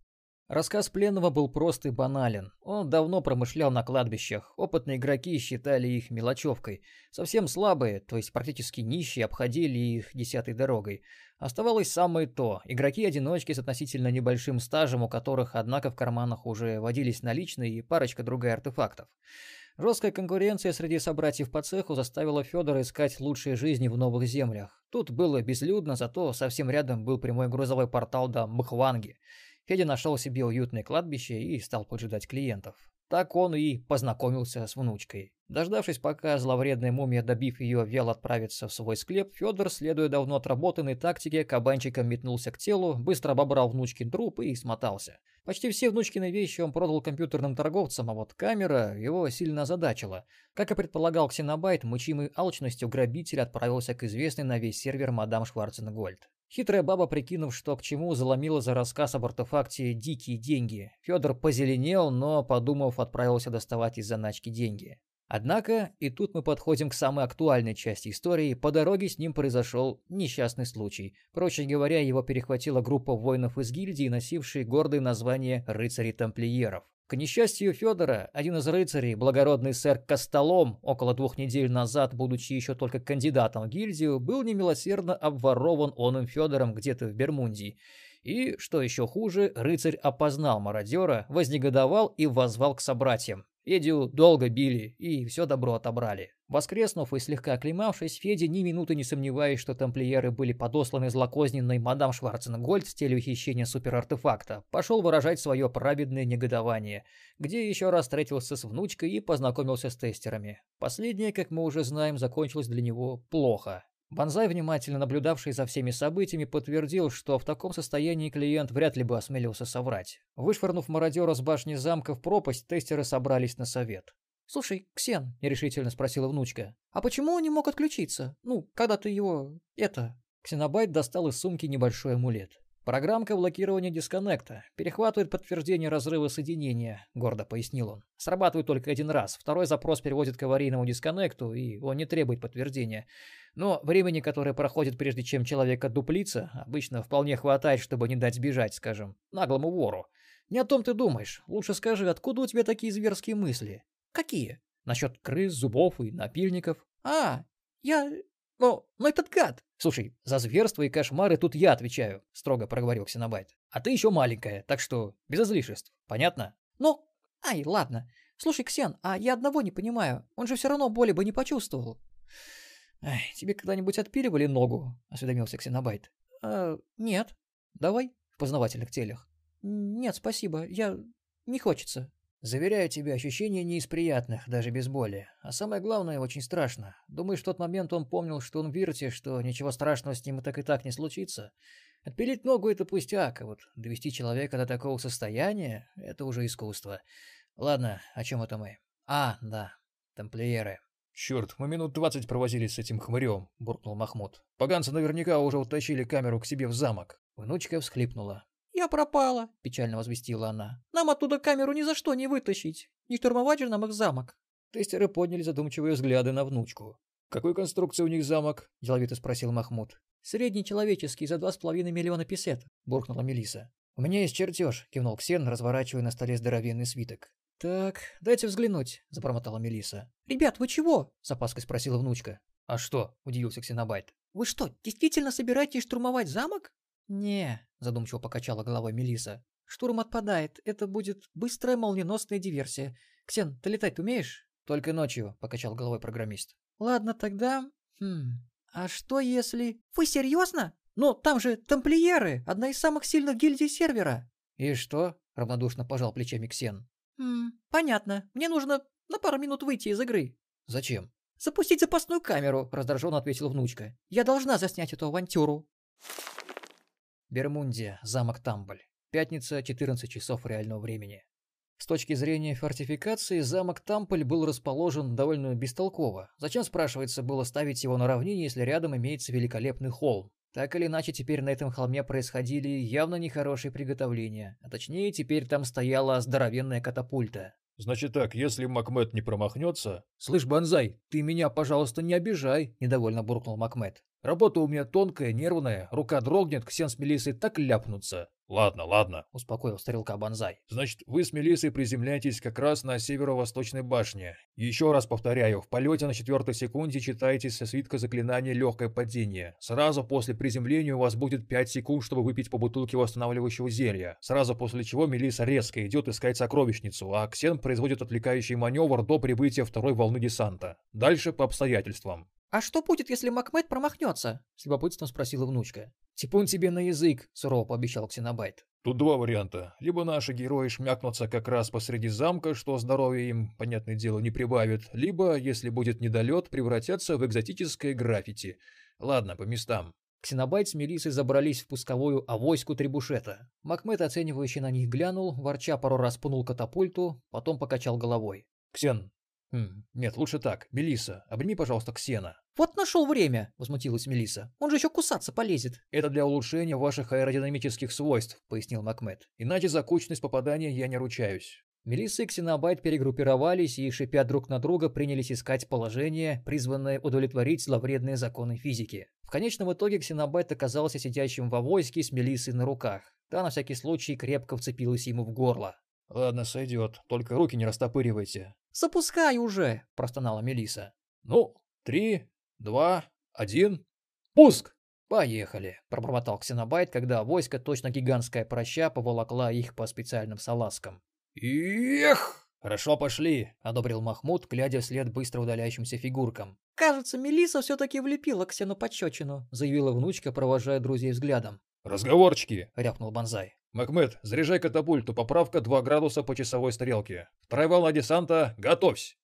Рассказ пленного был прост и банален. Он давно промышлял на кладбищах. Опытные игроки считали их мелочевкой. Совсем слабые, то есть практически нищие, обходили их десятой дорогой. Оставалось самое то. Игроки-одиночки с относительно небольшим стажем, у которых, однако, в карманах уже водились наличные и парочка другая артефактов. Жесткая конкуренция среди собратьев по цеху заставила Федора искать лучшие жизни в новых землях. Тут было безлюдно, зато совсем рядом был прямой грузовой портал до Мхванги. Федя нашел себе уютное кладбище и стал поджидать клиентов. Так он и познакомился с внучкой. Дождавшись, пока зловредная мумия, добив ее, вел отправиться в свой склеп, Федор, следуя давно отработанной тактике, кабанчиком метнулся к телу, быстро обобрал внучкин труп и смотался. Почти все внучкины вещи он продал компьютерным торговцам, а вот камера его сильно озадачила. Как и предполагал Ксенобайт, мучимый алчностью грабитель отправился к известной на весь сервер мадам Шварценгольд. Хитрая баба, прикинув, что к чему, заломила за рассказ об артефакте дикие деньги. Федор позеленел, но, подумав, отправился доставать из заначки деньги. Однако, и тут мы подходим к самой актуальной части истории, по дороге с ним произошел несчастный случай. Проще говоря, его перехватила группа воинов из гильдии, носившие гордое название «Рыцари-тамплиеров». К несчастью Федора, один из рыцарей, благородный сэр Костолом, около двух недель назад, будучи еще только кандидатом в гильдию, был немилосердно обворован оным Федором где-то в Бермундии. И, что еще хуже, рыцарь опознал мародера, вознегодовал и воззвал к собратьям. Федю долго били и все добро отобрали. Воскреснув и слегка оклемавшись, Федя ни минуты не сомневаясь, что тамплиеры были подосланы злокозненной мадам Шварценгольд с целью хищения суперартефакта, пошел выражать свое праведное негодование, где еще раз встретился с внучкой и познакомился с тестерами. Последнее, как мы уже знаем, закончилось для него плохо. Банзай, внимательно наблюдавший за всеми событиями, подтвердил, что в таком состоянии клиент вряд ли бы осмелился соврать. Вышвырнув мародера с башни замка в пропасть, тестеры собрались на совет. «Слушай, Ксен», — нерешительно спросила внучка, «а почему он не мог отключиться? Ну, когда ты его... это...» Ксенобайт достал из сумки небольшой амулет. «Программка блокирования дисконнекта. Перехватывает подтверждение разрыва соединения», — гордо пояснил он. «Срабатывает только один раз. Второй запрос переводит к аварийному дисконнекту, и он не требует подтверждения. Но времени, которое проходит, прежде чем человек отдуплится, обычно вполне хватает, чтобы не дать сбежать, скажем, наглому вору. Не о том ты думаешь. Лучше скажи, откуда у тебя такие зверские мысли?» «Какие?» «Насчет крыс, зубов и напильников». «А, я... Ну, ну этот гад!» «Слушай, за зверство и кошмары тут я отвечаю», — строго проговорил Ксенобайт. «А ты еще маленькая, так что без излишеств. Понятно?» «Ну, ай, ладно. Слушай, Ксен, а я одного не понимаю. Он же все равно боли бы не почувствовал». «Ай, тебе когда-нибудь отпиливали ногу?» — осведомился Ксенобайт. «Э, нет. Давай в познавательных целях». «Нет, спасибо. Я... не хочется». Заверяю тебя, ощущение не из приятных, даже без боли. А самое главное, очень страшно. Думаешь, в тот момент он помнил, что он в Вирте, что ничего страшного с ним и так и так не случится? Отпилить ногу — это пустяк, а вот довести человека до такого состояния — это уже искусство. Ладно, о чем это мы? А, да, тамплиеры. «Черт, мы минут двадцать провозились с этим хмырем», — буркнул Махмуд. «Поганцы наверняка уже утащили камеру к себе в замок». Внучка всхлипнула. «Я пропала», — печально возвестила она. «Нам оттуда камеру ни за что не вытащить. Не штурмовать же нам их замок». Тестеры подняли задумчивые взгляды на внучку. «Какой конструкции у них замок?» – деловито спросил Махмуд. «Средний человеческий, за два с половиной миллиона песет», – буркнула Мелиса. «У меня есть чертеж», – кивнул Ксен, разворачивая на столе здоровенный свиток. «Так, дайте взглянуть», – забормотала Мелиса. «Ребят, вы чего?» – с опаской спросила внучка. «А что?» – удивился Ксенобайт. «Вы что, действительно собираетесь штурмовать замок?» «Не», — задумчиво покачала головой Мелиса. «Штурм отпадает. Это будет быстрая молниеносная диверсия. Ксен, ты летать умеешь?» «Только ночью», — покачал головой программист. «Ладно, тогда... Хм... А что если...» «Вы серьезно? Но там же тамплиеры, одна из самых сильных гильдий сервера». «И что?» — равнодушно пожал плечами Ксен. «Хм... Понятно. Мне нужно на пару минут выйти из игры». «Зачем?» «Запустить запасную камеру», — раздраженно ответила внучка. «Я должна заснять эту авантюру». Бермундия, замок Тамбль. Пятница, 14 часов реального времени. С точки зрения фортификации, замок Тамполь был расположен довольно бестолково. Зачем, спрашивается, было ставить его на равнине, если рядом имеется великолепный холм? Так или иначе, теперь на этом холме происходили явно нехорошие приготовления. А точнее, теперь там стояла здоровенная катапульта. Значит так, если Макмед не промахнется... «Слышь, Бонзай, ты меня, пожалуйста, не обижай», — недовольно буркнул Макмед. «Работа у меня тонкая, нервная, рука дрогнет, Ксен с Мелиссой так ляпнутся». «Ладно, ладно», — успокоил стрелка Бонзай. «Значит, вы с Мелиссой приземляетесь как раз на северо-восточной башне. Еще раз повторяю, в полете на четвертой секунде читайте со свитка заклинания «Легкое падение». Сразу после приземления у вас будет 5 секунд, чтобы выпить по бутылке восстанавливающего зелья. Сразу после чего Мелисса резко идет искать сокровищницу, а Ксен производит отвлекающий маневр до прибытия второй волны десанта. Дальше по обстоятельствам. «А что будет, если Макмед промахнется?» — с любопытством спросила внучка. «Типун тебе на язык», — сурово пообещал Ксенобайт. Тут два варианта. Либо наши герои шмякнутся как раз посреди замка, что здоровье им, понятное дело, не прибавит, либо, если будет недолет, превратятся в экзотическое граффити. Ладно, по местам. Ксенобайт с Мелиссой забрались в пусковую авоську трибушета. Макмед, оценивающий на них, глянул, ворча пару раз пнул катапульту, потом покачал головой. «Ксен, Хм, нет, лучше так. Мелиса, обними, пожалуйста, Ксена. Вот нашел время, возмутилась Мелиса. Он же еще кусаться полезет. Это для улучшения ваших аэродинамических свойств, пояснил Макмед. Иначе за кучность попадания я не ручаюсь. Мелисса и Ксенобайт перегруппировались и, шипя друг на друга, принялись искать положение, призванное удовлетворить зловредные законы физики. В конечном итоге Ксенобайт оказался сидящим в авоське с Мелиссой на руках. Та на всякий случай крепко вцепилась ему в горло. «Ладно, сойдет, только руки не растопыривайте». «Запускай уже!» – простонала Мелиса. «Ну, три, два, один, пуск!» «Поехали!» – пробормотал Ксенобайт, когда войско, точно гигантская проща, поволокла их по специальным салазкам. «Эх!» «Хорошо, пошли!» – одобрил Махмуд, глядя вслед быстро удаляющимся фигуркам. «Кажется, Мелиса все-таки влепила Ксену пощечину», – заявила внучка, провожая друзей взглядом. «Разговорчики!» – рявкнул Бонзай. «Макмед, заряжай катапульту, поправка 2 градуса по часовой стрелке. Вторая волна десанта, готовься!»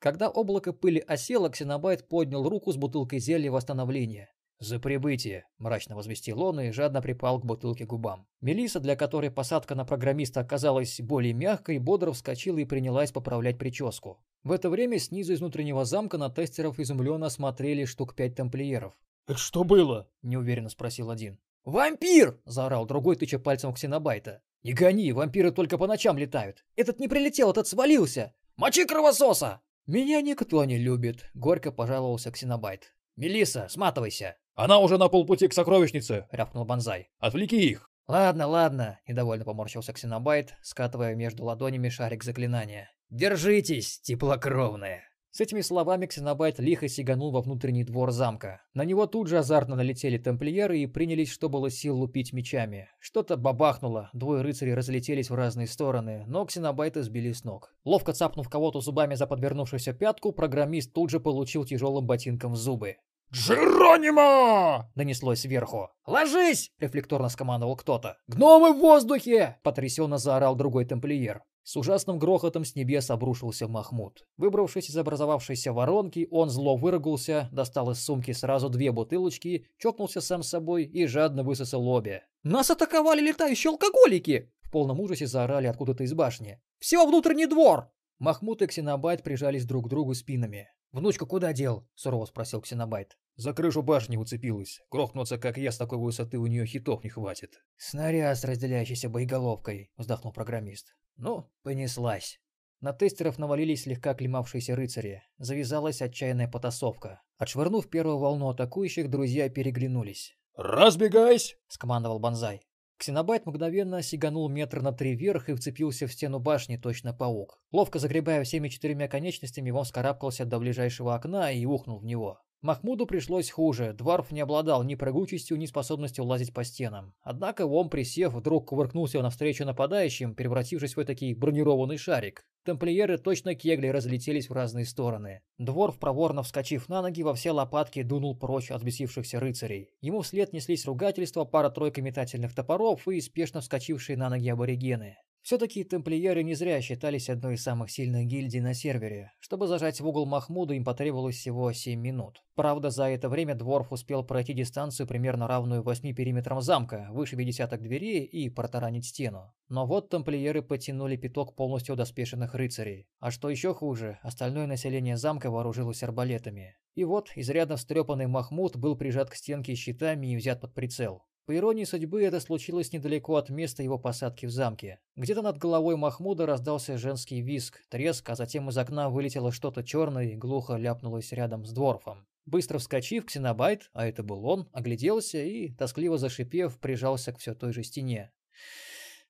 Когда облако пыли осело, Ксенобайт поднял руку с бутылкой зелья восстановления. «За прибытие!» – мрачно возвестил он и жадно припал к бутылке губам. Мелиса, для которой посадка на программиста оказалась более мягкой, бодро вскочила и принялась поправлять прическу. В это время снизу из внутреннего замка на тестеров изумленно смотрели штук пять тамплиеров. «Это что было?» – неуверенно спросил один. «Вампир!» – заорал другой, тыча пальцем в ксенобайта. «Не гони, вампиры только по ночам летают. Этот не прилетел, этот свалился. Мочи кровососа!» «Меня никто не любит», — горько пожаловался ксенобайт. Мелисса, сматывайся!» «Она уже на полпути к сокровищнице!» — рявкнул Бонзай. «Отвлеки их!» «Ладно, ладно», — недовольно поморщился ксенобайт, скатывая между ладонями шарик заклинания. «Держитесь, теплокровные!» С этими словами Ксенобайт лихо сиганул во внутренний двор замка. На него тут же азартно налетели тамплиеры и принялись, что было сил, лупить мечами. Что-то бабахнуло, двое рыцарей разлетелись в разные стороны, но Ксенобайта сбили с ног. Ловко цапнув кого-то зубами за подвернувшуюся пятку, программист тут же получил тяжелым ботинком в зубы. «Джеронимо!» — донеслось сверху. «Ложись!» — рефлекторно скомандовал кто-то. «Гномы в воздухе!» — потрясенно заорал другой тамплиер. С ужасным грохотом с небес обрушился Махмуд. Выбравшись из образовавшейся воронки, он зло выругался, достал из сумки сразу две бутылочки, чокнулся сам с собой и жадно высосал обе. «Нас атаковали летающие алкоголики!» В полном ужасе заорали откуда-то из башни. «Все внутренний двор!» Махмуд и Ксенобайт прижались друг к другу спинами. «Внучка куда дел?» — сурово спросил Ксенобайт. «За крышу башни уцепилась. Грохнуться, как я, с такой высоты у нее хитов не хватит». «Снаряд с разделяющейся боеголовкой», — вздохнул программист. «Ну, понеслась». На тестеров навалились слегка клемавшиеся рыцари. Завязалась отчаянная потасовка. Отшвырнув первую волну атакующих, друзья переглянулись. «Разбегайся!» — скомандовал Бонзай. Ксенобайт мгновенно сиганул метр на три вверх и вцепился в стену башни, точно паук. Ловко загребая всеми четырьмя конечностями, он вскарабкался до ближайшего окна и ухнул в него. Махмуду пришлось хуже, Дварф не обладал ни прыгучестью, ни способностью лазить по стенам. Однако он, присев, вдруг кувыркнулся навстречу нападающим, превратившись в такой бронированный шарик. Тамплиеры точно кегли разлетелись в разные стороны. Дворф, проворно вскочив на ноги, во все лопатки дунул прочь от бесившихся рыцарей. Ему вслед неслись ругательства, пара-тройка метательных топоров и спешно вскочившие на ноги аборигены. Все-таки тамплиеры не зря считались одной из самых сильных гильдий на сервере. Чтобы зажать в угол Махмуда, им потребовалось всего 7 минут. Правда, за это время Дворф успел пройти дистанцию примерно равную 8 периметрам замка, выше десяток дверей и протаранить стену. Но вот тамплиеры потянули пяток полностью доспешенных рыцарей. А что еще хуже, остальное население замка вооружилось арбалетами. И вот, изрядно встрепанный Махмуд был прижат к стенке щитами и взят под прицел. По иронии судьбы, это случилось недалеко от места его посадки в замке. Где-то над головой Махмуда раздался женский визг, треск, а затем из окна вылетело что-то черное и глухо ляпнулось рядом с дворфом. Быстро вскочив, Ксенобайт, а это был он, огляделся и, тоскливо зашипев, прижался к все той же стене.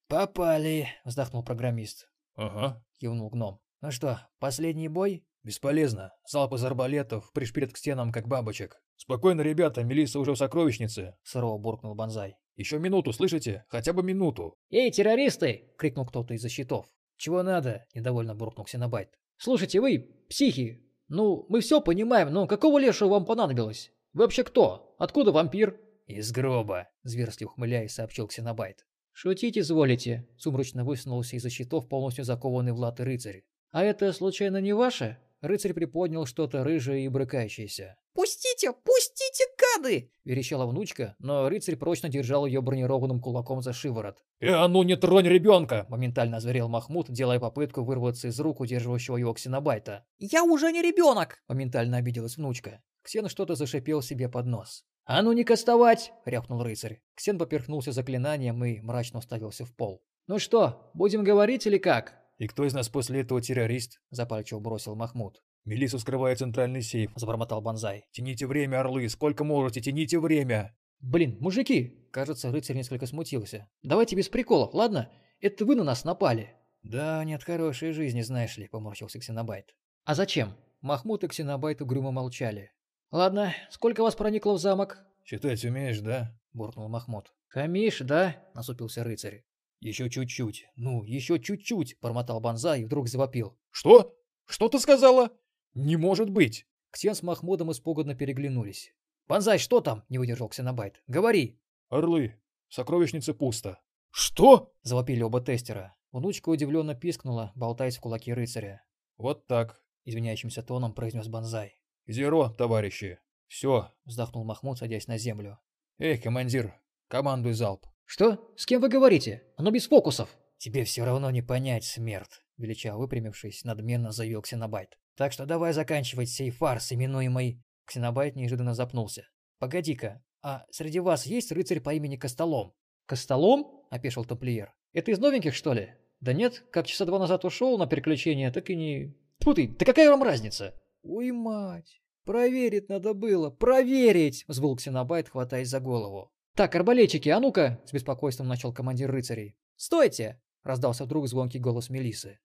«Попали!» — вздохнул программист. «Ага», — кивнул гном. «Ну что, последний бой?» «Бесполезно. Залп из арбалетов пришпилит к стенам, как бабочек. Спокойно, ребята, Мелисса уже в сокровищнице», — сурово буркнул Бонзай. «Еще минуту, слышите? Хотя бы минуту». «Эй, террористы!» — крикнул кто-то из-за щитов. «Чего надо?» — недовольно буркнул Ксенобайт. «Слушайте, вы, психи, ну, мы все понимаем, но какого лешего вам понадобилось? Вы вообще кто? Откуда вампир?» «Из гроба», — зверски ухмыляясь, сообщил Ксенобайт. «Шутить изволите», — сумрачно высунулся из-за щитов полностью закованный в латы рыцарь. «А это, случайно, не ваше?» Рыцарь приподнял что-то рыжее и брыкающееся. «Пустите, пустите, гады!» — верещала внучка, но рыцарь прочно держал ее бронированным кулаком за шиворот. «Э, а ну не тронь ребенка!» — моментально озверел Махмуд, делая попытку вырваться из рук удерживающего его ксенобайта. «Я уже не ребенок!» — моментально обиделась внучка. Ксен что-то зашипел себе под нос. «А ну не кастовать!» — рявкнул рыцарь. Ксен поперхнулся заклинанием и мрачно уставился в пол. «Ну что, будем говорить или как?» «И кто из нас после этого террорист?» — запальчиво бросил Махмуд. «Мелиссу скрывает центральный сейф», — забормотал Бонзай. «Тяните время, орлы, сколько можете, тяните время!» «Блин, мужики!» Кажется, рыцарь несколько смутился. «Давайте без приколов, ладно? Это вы на нас напали!» «Да, нет хорошей жизни, знаешь ли», — поморщился Ксенобайт. «А зачем?» Махмуд и Ксенобайт угрюмо молчали. «Ладно, сколько вас проникло в замок?» «Считать умеешь, да?» — буркнул Махмуд. «Хамишь, да?» — насупился рыцарь. «Еще чуть-чуть. Ну, еще чуть-чуть!» — промотал Бонзай и вдруг завопил. «Что? Что ты сказала?» «Не может быть!» Ксен с Махмудом испуганно переглянулись. «Бонзай, что там?» — не выдержал Ксенобайт. «Говори!» «Орлы. Сокровищница пусто». «Что?» — завопили оба тестера. Внучка удивленно пискнула, болтаясь в кулаке рыцаря. «Вот так», — извиняющимся тоном произнес Бонзай. «Зеро, товарищи. Все», — вздохнул Махмуд, садясь на землю. «Эй, командир, командуй залп». «Что? С кем вы говорите? Оно без фокусов». «Тебе все равно не понять, смерть», — велича выпрямившись, надменно заявил Ксенобайт. Так что давай заканчивать сей фарс, именуемый...» Ксенобайт неожиданно запнулся. «Погоди-ка, а среди вас есть рыцарь по имени Костолом?» «Костолом?» — опешил тамплиер. «Это из новеньких, что ли?» «Да нет, как часа два назад ушел на переключение, так и не...» Тьфу ты, да какая вам разница?» «Ой, мать! Проверить надо было! Проверить!» — взвыл Ксенобайт, хватаясь за голову. «Так, арбалетчики, а ну-ка!» — с беспокойством начал командир рыцарей. «Стойте!» — раздался вдруг звонкий голос Мелисы.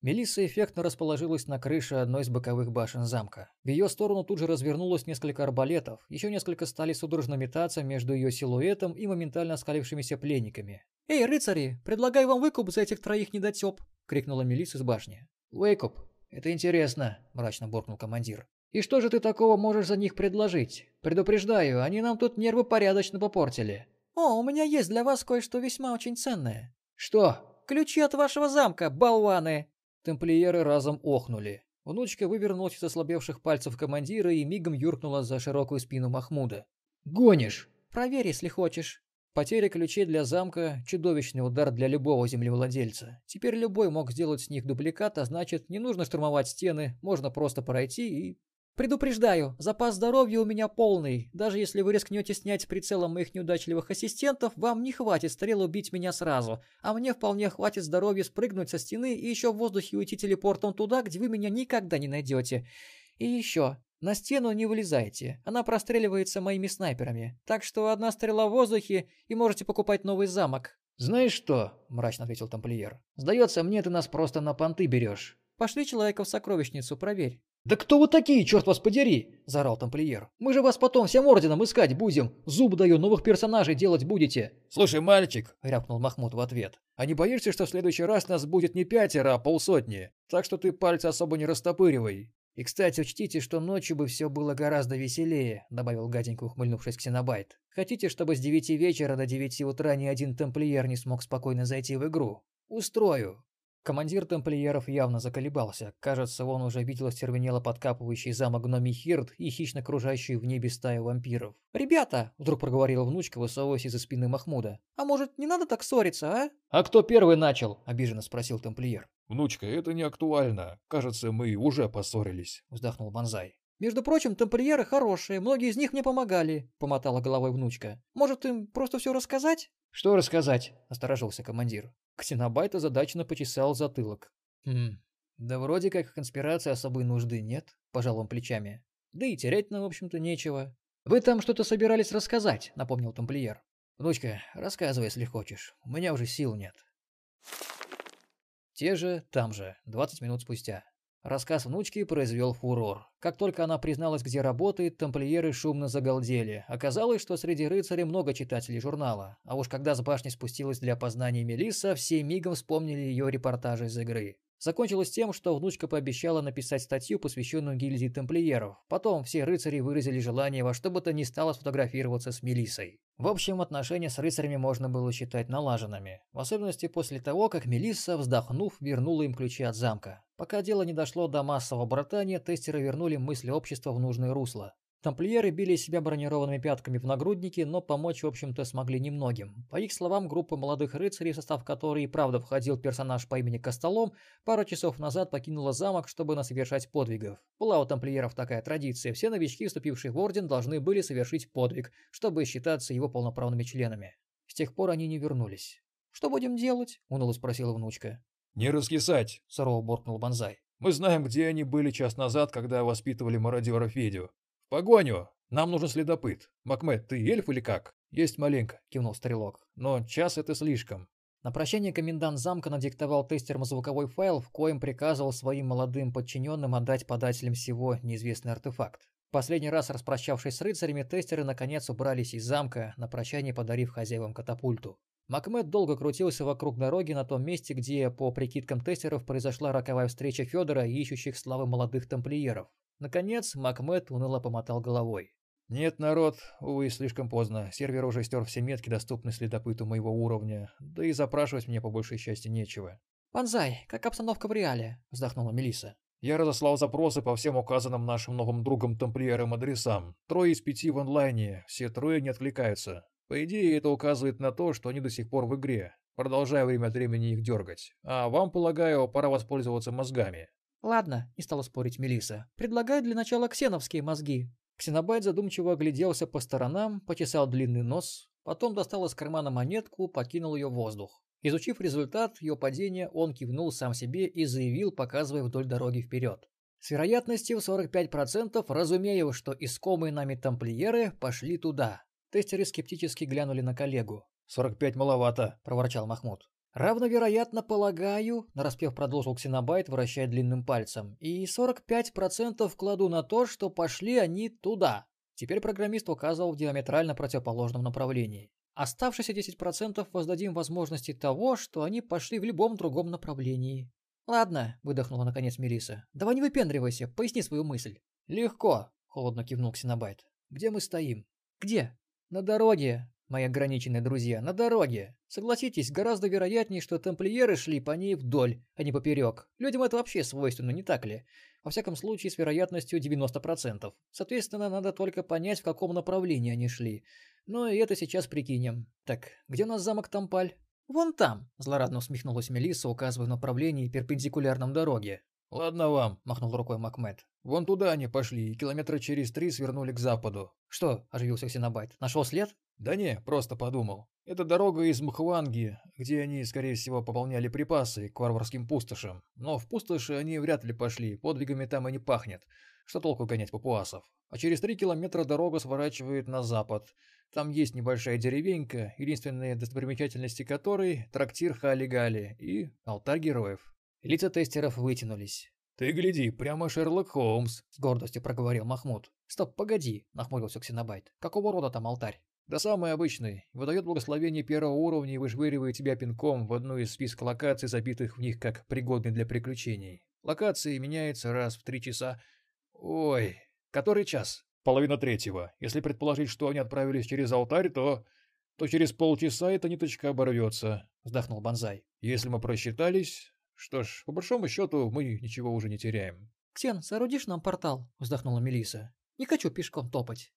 Мелисса эффектно расположилась на крыше одной из боковых башен замка. В ее сторону тут же развернулось несколько арбалетов, еще несколько стали судорожно метаться между ее силуэтом и моментально оскалившимися пленниками. «Эй, рыцари, предлагаю вам выкуп за этих троих недотеп!» — крикнула Мелисса с башни. «Выкуп? Это интересно!» — мрачно буркнул командир. «И что же ты такого можешь за них предложить? Предупреждаю, они нам тут нервы порядочно попортили». «О, у меня есть для вас кое-что весьма очень ценное». «Что?» «Ключи от вашего замка, болваны!» Тамплиеры разом охнули. Внучка вывернулась из ослабевших пальцев командира и мигом юркнула за широкую спину Махмуда. «Гонишь!» «Проверь, если хочешь». Потеря ключей для замка – чудовищный удар для любого землевладельца. Теперь любой мог сделать с них дубликат, а значит, не нужно штурмовать стены, можно просто пройти и Предупреждаю, запас здоровья у меня полный. Даже если вы рискнете снять с прицела моих неудачливых ассистентов, вам не хватит стрел убить меня сразу, а мне вполне хватит здоровья спрыгнуть со стены и еще в воздухе уйти телепортом туда, где вы меня никогда не найдете. И еще, на стену не вылезайте, она простреливается моими снайперами. Так что одна стрела в воздухе, и можете покупать новый замок. «Знаешь что?» – мрачно ответил тамплиер. «Сдается мне, ты нас просто на понты берешь». «Пошли человека в сокровищницу, проверь». «Да кто вы такие, черт вас подери!» – заорал тамплиер. «Мы же вас потом всем орденом искать будем! Зуб даю, новых персонажей делать будете!» «Слушай, мальчик!» – рявкнул Махмуд в ответ. «А не боишься, что в следующий раз нас будет не пятеро, а полсотни? Так что ты пальцы особо не растопыривай!» «И, кстати, учтите, что ночью бы все было гораздо веселее», — добавил гаденько ухмыльнувшись Ксенобайт. «Хотите, чтобы с девяти вечера до девяти утра ни один тамплиер не смог спокойно зайти в игру? Устрою. Командир тамплиеров явно заколебался. Кажется, он уже видел остервенело подкапывающий замок гномий Хирд и хищно кружащую в небе стаю вампиров. «Ребята!» – вдруг проговорила внучка, высовываясь из-за спины Махмуда. «А может, не надо так ссориться, а?» «А кто первый начал?» – обиженно спросил тамплиер. «Внучка, это не актуально. Кажется, мы уже поссорились», – вздохнул Бонзай. «Между прочим, тамплиеры хорошие, многие из них мне помогали», — помотала головой внучка. «Может, им просто все рассказать?» «Что рассказать?» — насторожился командир. Ксенобайт озадаченно почесал затылок. «Хм, да вроде как конспирации особой нужды нет», — пожал он плечами. «Да и терять нам, в общем-то, нечего». «Вы там что-то собирались рассказать», — напомнил тамплиер. «Внучка, рассказывай, если хочешь. У меня уже сил нет». Те же, там же, 20 минут спустя. Рассказ внучки произвел фурор. Как только она призналась, где работает, тамплиеры шумно загалдели. Оказалось, что среди рыцарей много читателей журнала. А уж когда с башни спустилась для опознания Мелисса, все мигом вспомнили ее репортажи из игры. Закончилось тем, что внучка пообещала написать статью, посвященную гильдии тамплиеров. Потом все рыцари выразили желание во что бы то ни стало сфотографироваться с Мелиссой. В общем, отношения с рыцарями можно было считать налаженными. В особенности после того, как Мелисса, вздохнув, вернула им ключи от замка. Пока дело не дошло до массового братания, тестеры вернули мысли общества в нужное русло. Тамплиеры били себя бронированными пятками в нагрудники, но помочь, в общем-то, смогли немногим. По их словам, группа молодых рыцарей, в состав которой и правда входил персонаж по имени Костолом, пару часов назад покинула замок, чтобы насовершать подвигов. Была у тамплиеров такая традиция, все новички, вступившие в орден, должны были совершить подвиг, чтобы считаться его полноправными членами. С тех пор они не вернулись. «Что будем делать?» – уныло спросила внучка. «Не раскисать!» – сурово буркнул Бонзай. «Мы знаем, где они были час назад, когда воспитывали мародера Федю. «Погоню! Нам нужен следопыт. Макмед, ты эльф или как?» «Есть маленько», — кивнул стрелок. «Но час это слишком». На прощание комендант замка надиктовал тестерам звуковой файл, в коем приказывал своим молодым подчиненным отдать подателям всего неизвестный артефакт. Последний раз распрощавшись с рыцарями, тестеры наконец убрались из замка, на прощание подарив хозяевам катапульту. Макмед долго крутился вокруг дороги на том месте, где, по прикидкам тестеров, произошла роковая встреча Федора и ищущих славы молодых тамплиеров. Наконец, Макмед уныло помотал головой. «Нет, народ, увы, слишком поздно. Сервер уже стер все метки, доступные следопыту моего уровня. Да и запрашивать мне по большей части нечего». «Панзай, как обстановка в реале?» – вздохнула Мелиса. «Я разослал запросы по всем указанным нашим новым другом-тамплиерам адресам. Трое из пяти в онлайне, все трое не откликаются. По идее, это указывает на то, что они до сих пор в игре. Продолжаю время от времени их дергать. А вам, полагаю, пора воспользоваться мозгами. «Ладно», — не стала спорить Мелиса. «Предлагаю для начала ксеновские мозги». Ксенобайт задумчиво огляделся по сторонам, почесал длинный нос, потом достал из кармана монетку, покинул ее в воздух. Изучив результат ее падения, он кивнул сам себе и заявил, показывая вдоль дороги вперед. С вероятностью в 45% разумею, что искомые нами тамплиеры пошли туда. Тестеры скептически глянули на коллегу. «45 маловато», – проворчал Махмуд. Равновероятно полагаю, нараспев продолжил Ксенобайт, вращая длинным пальцем, и 45% кладу на то, что пошли они туда. Теперь программист указывал в диаметрально противоположном направлении. Оставшиеся 10% воздадим возможности того, что они пошли в любом другом направлении. «Ладно», — выдохнула наконец Мелиса. «Давай не выпендривайся, поясни свою мысль». «Легко», — холодно кивнул Ксенобайт. «Где мы стоим?» «Где?» «На дороге мои ограниченные друзья, на дороге. Согласитесь, гораздо вероятнее, что тамплиеры шли по ней вдоль, а не поперек. Людям это вообще свойственно, не так ли? Во всяком случае, с вероятностью 90%. Соответственно, надо только понять, в каком направлении они шли. Но и это сейчас прикинем. Так, где у нас замок Тампаль? «Вон там», – злорадно усмехнулась Мелисса, указывая в направлении перпендикулярном дороге. «Ладно вам», – махнул рукой Макмед. «Вон туда они пошли и километра через три свернули к западу». «Что?» – оживился Ксенобайт. «Нашел след?» Да не, просто подумал. Это дорога из Мхванги, где они, скорее всего, пополняли припасы к варварским пустошам. Но в пустоши они вряд ли пошли, подвигами там и не пахнет. Что толку гонять папуасов? А через три километра дорога сворачивает на запад. Там есть небольшая деревенька, единственные достопримечательности которой – трактир Хали-Гали и алтарь героев. Лица тестеров вытянулись. «Ты гляди, прямо Шерлок Холмс», – с гордостью проговорил Махмуд. «Стоп, погоди», – нахмурился Ксенобайт. «Какого рода там алтарь?» Да самый обычный. Выдает благословение первого уровня и выжвыривает тебя пинком в одну из списка локаций, забитых в них как пригодны для приключений. Локации меняются раз в три часа. Ой, который час? Половина третьего. Если предположить, что они отправились через алтарь, то... то через полчаса эта ниточка оборвется, вздохнул Бонзай. Если мы просчитались... Что ж, по большому счету, мы ничего уже не теряем. «Ксен, соорудишь нам портал?» – вздохнула Мелиса. «Не хочу пешком топать».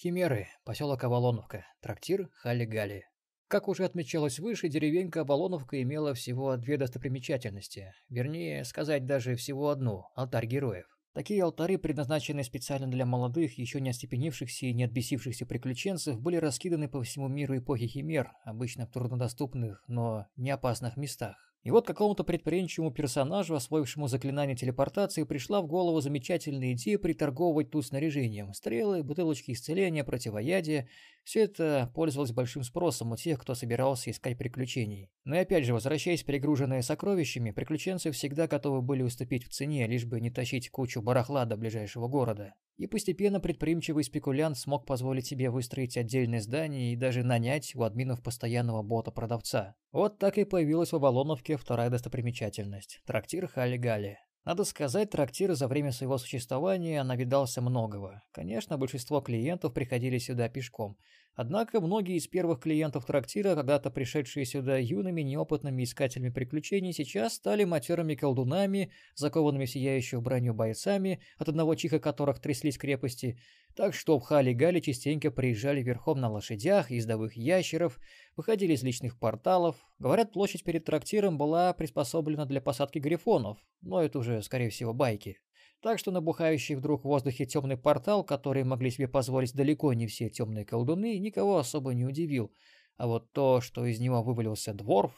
Химеры, поселок Авалоновка, трактир Хали-Гали. Как уже отмечалось выше, деревенька Авалоновка имела всего две достопримечательности. Вернее, сказать даже всего одну – алтарь героев. Такие алтари, предназначенные специально для молодых, еще не остепенившихся и не отбесившихся приключенцев, были раскиданы по всему миру эпохи Химер, обычно в труднодоступных, но не опасных местах. И вот какому-то предприимчивому персонажу, освоившему заклинание телепортации, пришла в голову замечательная идея приторговывать тут снаряжением. Стрелы, бутылочки исцеления, противоядия. Все это пользовалось большим спросом у тех, кто собирался искать приключений. Но и опять же, возвращаясь перегруженные сокровищами, приключенцы всегда готовы были уступить в цене, лишь бы не тащить кучу барахла до ближайшего города. И постепенно предприимчивый спекулянт смог позволить себе выстроить отдельное здание и даже нанять у админов постоянного бота-продавца. Вот так и появилась в Авалоновке вторая достопримечательность – трактир Хали-Гали. Надо сказать, трактир за время своего существования навидался многого. Конечно, большинство клиентов приходили сюда пешком – Однако многие из первых клиентов трактира, когда-то пришедшие сюда юными, неопытными искателями приключений, сейчас стали матерыми колдунами, закованными в сияющую броню бойцами, от одного чиха которых тряслись крепости, так что в Хали-Гали частенько приезжали верхом на лошадях, ездовых ящеров, выходили из личных порталов. Говорят, площадь перед трактиром была приспособлена для посадки грифонов, но это уже, скорее всего, байки. Так что набухающий вдруг в воздухе темный портал, который могли себе позволить далеко не все темные колдуны, никого особо не удивил. А вот то, что из него вывалился дворф...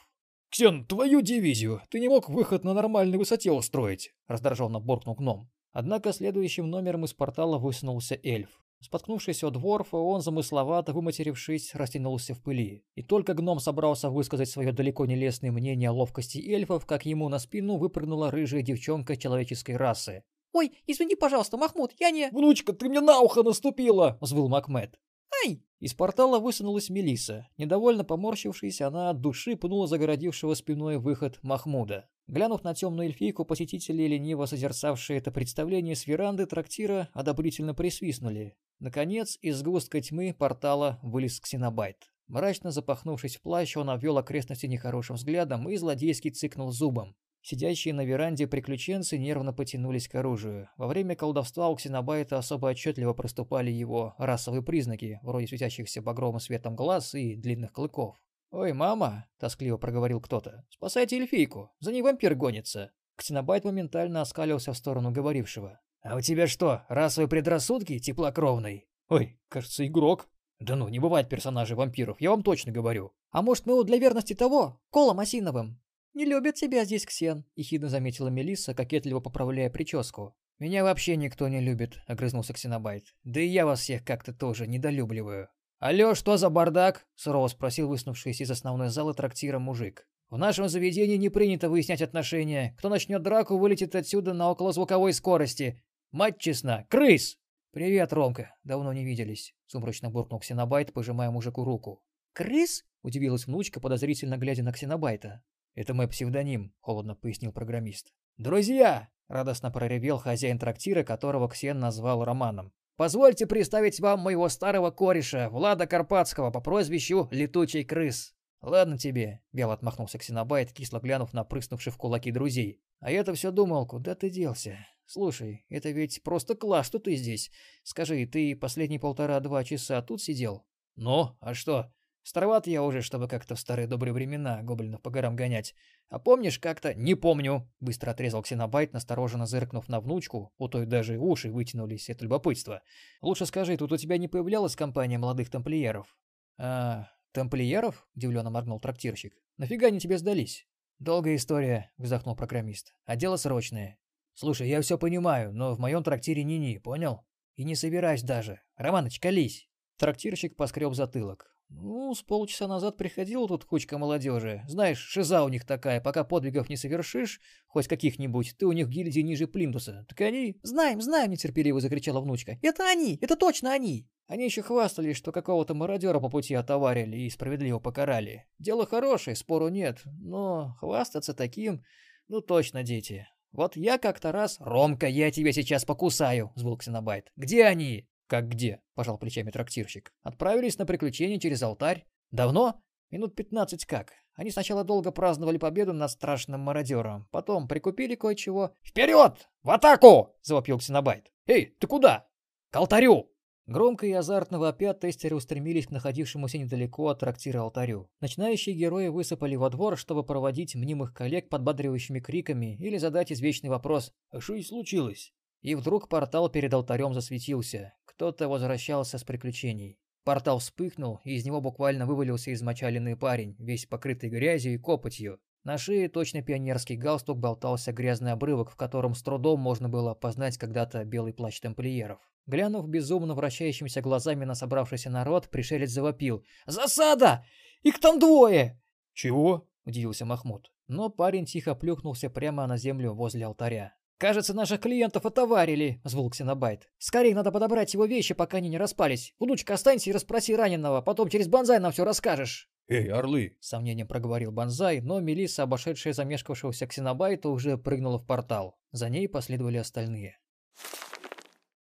«Ксен, твою дивизию! Ты не мог выход на нормальной высоте устроить!» — раздраженно буркнул гном. Однако следующим номером из портала высунулся эльф. Споткнувшись от дворфа, он, замысловато выматерившись, растянулся в пыли. И только гном собрался высказать свое далеко не лестное мнение о ловкости эльфов, как ему на спину выпрыгнула рыжая девчонка человеческой расы. «Ой, извини, пожалуйста, Махмуд, я не...» «Внучка, ты мне на ухо наступила!» — взвыл Макмед. «Ай!» Из портала высунулась Мелиса. Недовольно поморщившись, она от души пнула загородившего спиной выход Махмуда. Глянув на темную эльфийку, посетители, лениво созерцавшие это представление с веранды трактира, одобрительно присвистнули. Наконец, из густка тьмы портала вылез ксенобайт. Мрачно запахнувшись в плащ, он обвел окрестности нехорошим взглядом и злодейски цыкнул зубом. Сидящие на веранде приключенцы нервно потянулись к оружию. Во время колдовства у Ксенобайта особо отчетливо проступали его расовые признаки, вроде светящихся багровым светом глаз и длинных клыков. «Ой, мама!» – тоскливо проговорил кто-то. «Спасайте эльфийку! За ней вампир гонится!» Ксенобайт моментально оскалился в сторону говорившего. «А у тебя что, расовые предрассудки, теплокровный?» «Ой, кажется, игрок». «Да ну, не бывает персонажей вампиров, я вам точно говорю». «А может, мы его для верности того, колом осиновым?» «Не любят тебя здесь, Ксен», — ехидно заметила Мелисса, кокетливо поправляя прическу. «Меня вообще никто не любит», — огрызнулся Ксенобайт. «Да и я вас всех как-то тоже недолюбливаю». «Алло, что за бардак?» — сурово спросил высунувшийся из основной залы трактира мужик. «В нашем заведении не принято выяснять отношения. Кто начнет драку, вылетит отсюда на околозвуковой скорости. Мать честна, крыс!» «Привет, Ромка. Давно не виделись», — сумрачно буркнул Ксенобайт, пожимая мужику руку. «Крыс?» — удивилась внучка, подозрительно глядя на Ксенобайта. «Это мой псевдоним», — холодно пояснил программист. «Друзья!» — радостно проревел хозяин трактира, которого Ксен назвал Романом. «Позвольте представить вам моего старого кореша, Влада Карпатского, по прозвищу Летучий Крыс». «Ладно тебе», — вяло отмахнулся Ксенобайт, кисло глянув на прыснувших в кулаки друзей. «А я-то все думал, куда ты делся? Слушай, это ведь просто класс, что ты здесь. Скажи, ты последние полтора-два часа тут сидел?» «Ну, а что? Староват я уже, чтобы как-то в старые добрые времена гоблинов по горам гонять. А помнишь как-то? Не помню. Быстро отрезал Ксенобайт, настороженно зыркнув на внучку. У той даже уши вытянулись от любопытства. Лучше скажи, тут у тебя не появлялась компания молодых тамплиеров? А, тамплиеров? Удивленно моргнул трактирщик. Нафига они тебе сдались? Долгая история, вздохнул программист. А дело срочное. Слушай, я все понимаю, но в моем трактире ни-ни, понял? И не собираюсь даже. Романыч, колись. Трактирщик поскреб затылок. «Ну, с полчаса назад приходила тут кучка молодежи. Знаешь, шиза у них такая, пока подвигов не совершишь, хоть каких-нибудь, ты у них гильдии ниже плинтуса. Так они...» «Знаем, знаем!» — нетерпеливо закричала внучка. «Это они! Это точно они!» Они еще хвастались, что какого-то мародера по пути отоварили и справедливо покарали. Дело хорошее, спору нет, но хвастаться таким... Ну точно, дети. Вот я как-то раз... «Ромка, я тебя сейчас покусаю!» — взвыл Ксенобайт. «Где они?» «Как где?» – пожал плечами трактирщик. «Отправились на приключения через алтарь. Давно? Минут пятнадцать как. Они сначала долго праздновали победу над страшным мародером, потом прикупили кое-чего. «Вперед! В атаку!» – завопил Ксенобайт. «Эй, ты куда?» «К алтарю!» Громко и азартно вопя тестеры устремились к находившемуся недалеко от трактира алтарю. Начинающие герои высыпали во двор, чтобы проводить мнимых коллег подбадривающими криками или задать извечный вопрос «А что и случилось?». И вдруг портал перед алтарем засветился. Кто-то возвращался с приключений. Портал вспыхнул, и из него буквально вывалился измочаленный парень, весь покрытый грязью и копотью. На шее точно пионерский галстук болтался грязный обрывок, в котором с трудом можно было познать когда-то белый плащ тамплиеров. Глянув безумно вращающимися глазами на собравшийся народ, пришелец завопил. «Засада! Их там двое!» «Чего?» – удивился Махмуд. Но парень тихо плюхнулся прямо на землю возле алтаря. «Кажется, наших клиентов отоварили», — звул Ксенобайт. «Скорее надо подобрать его вещи, пока они не распались. Внучка, останься и расспроси раненого, потом через банзай нам все расскажешь». «Эй, орлы!» — с сомнением проговорил Банзай, но Мелисса, обошедшая замешкавшегося Ксенобайта, уже прыгнула в портал. За ней последовали остальные.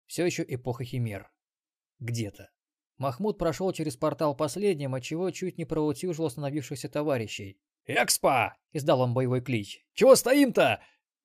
Все еще эпоха химер. Где-то. Махмуд прошел через портал последним, отчего чуть не проутюжил остановившихся товарищей. «Экспо!» — издал он боевой клич. «Чего стоим-то?»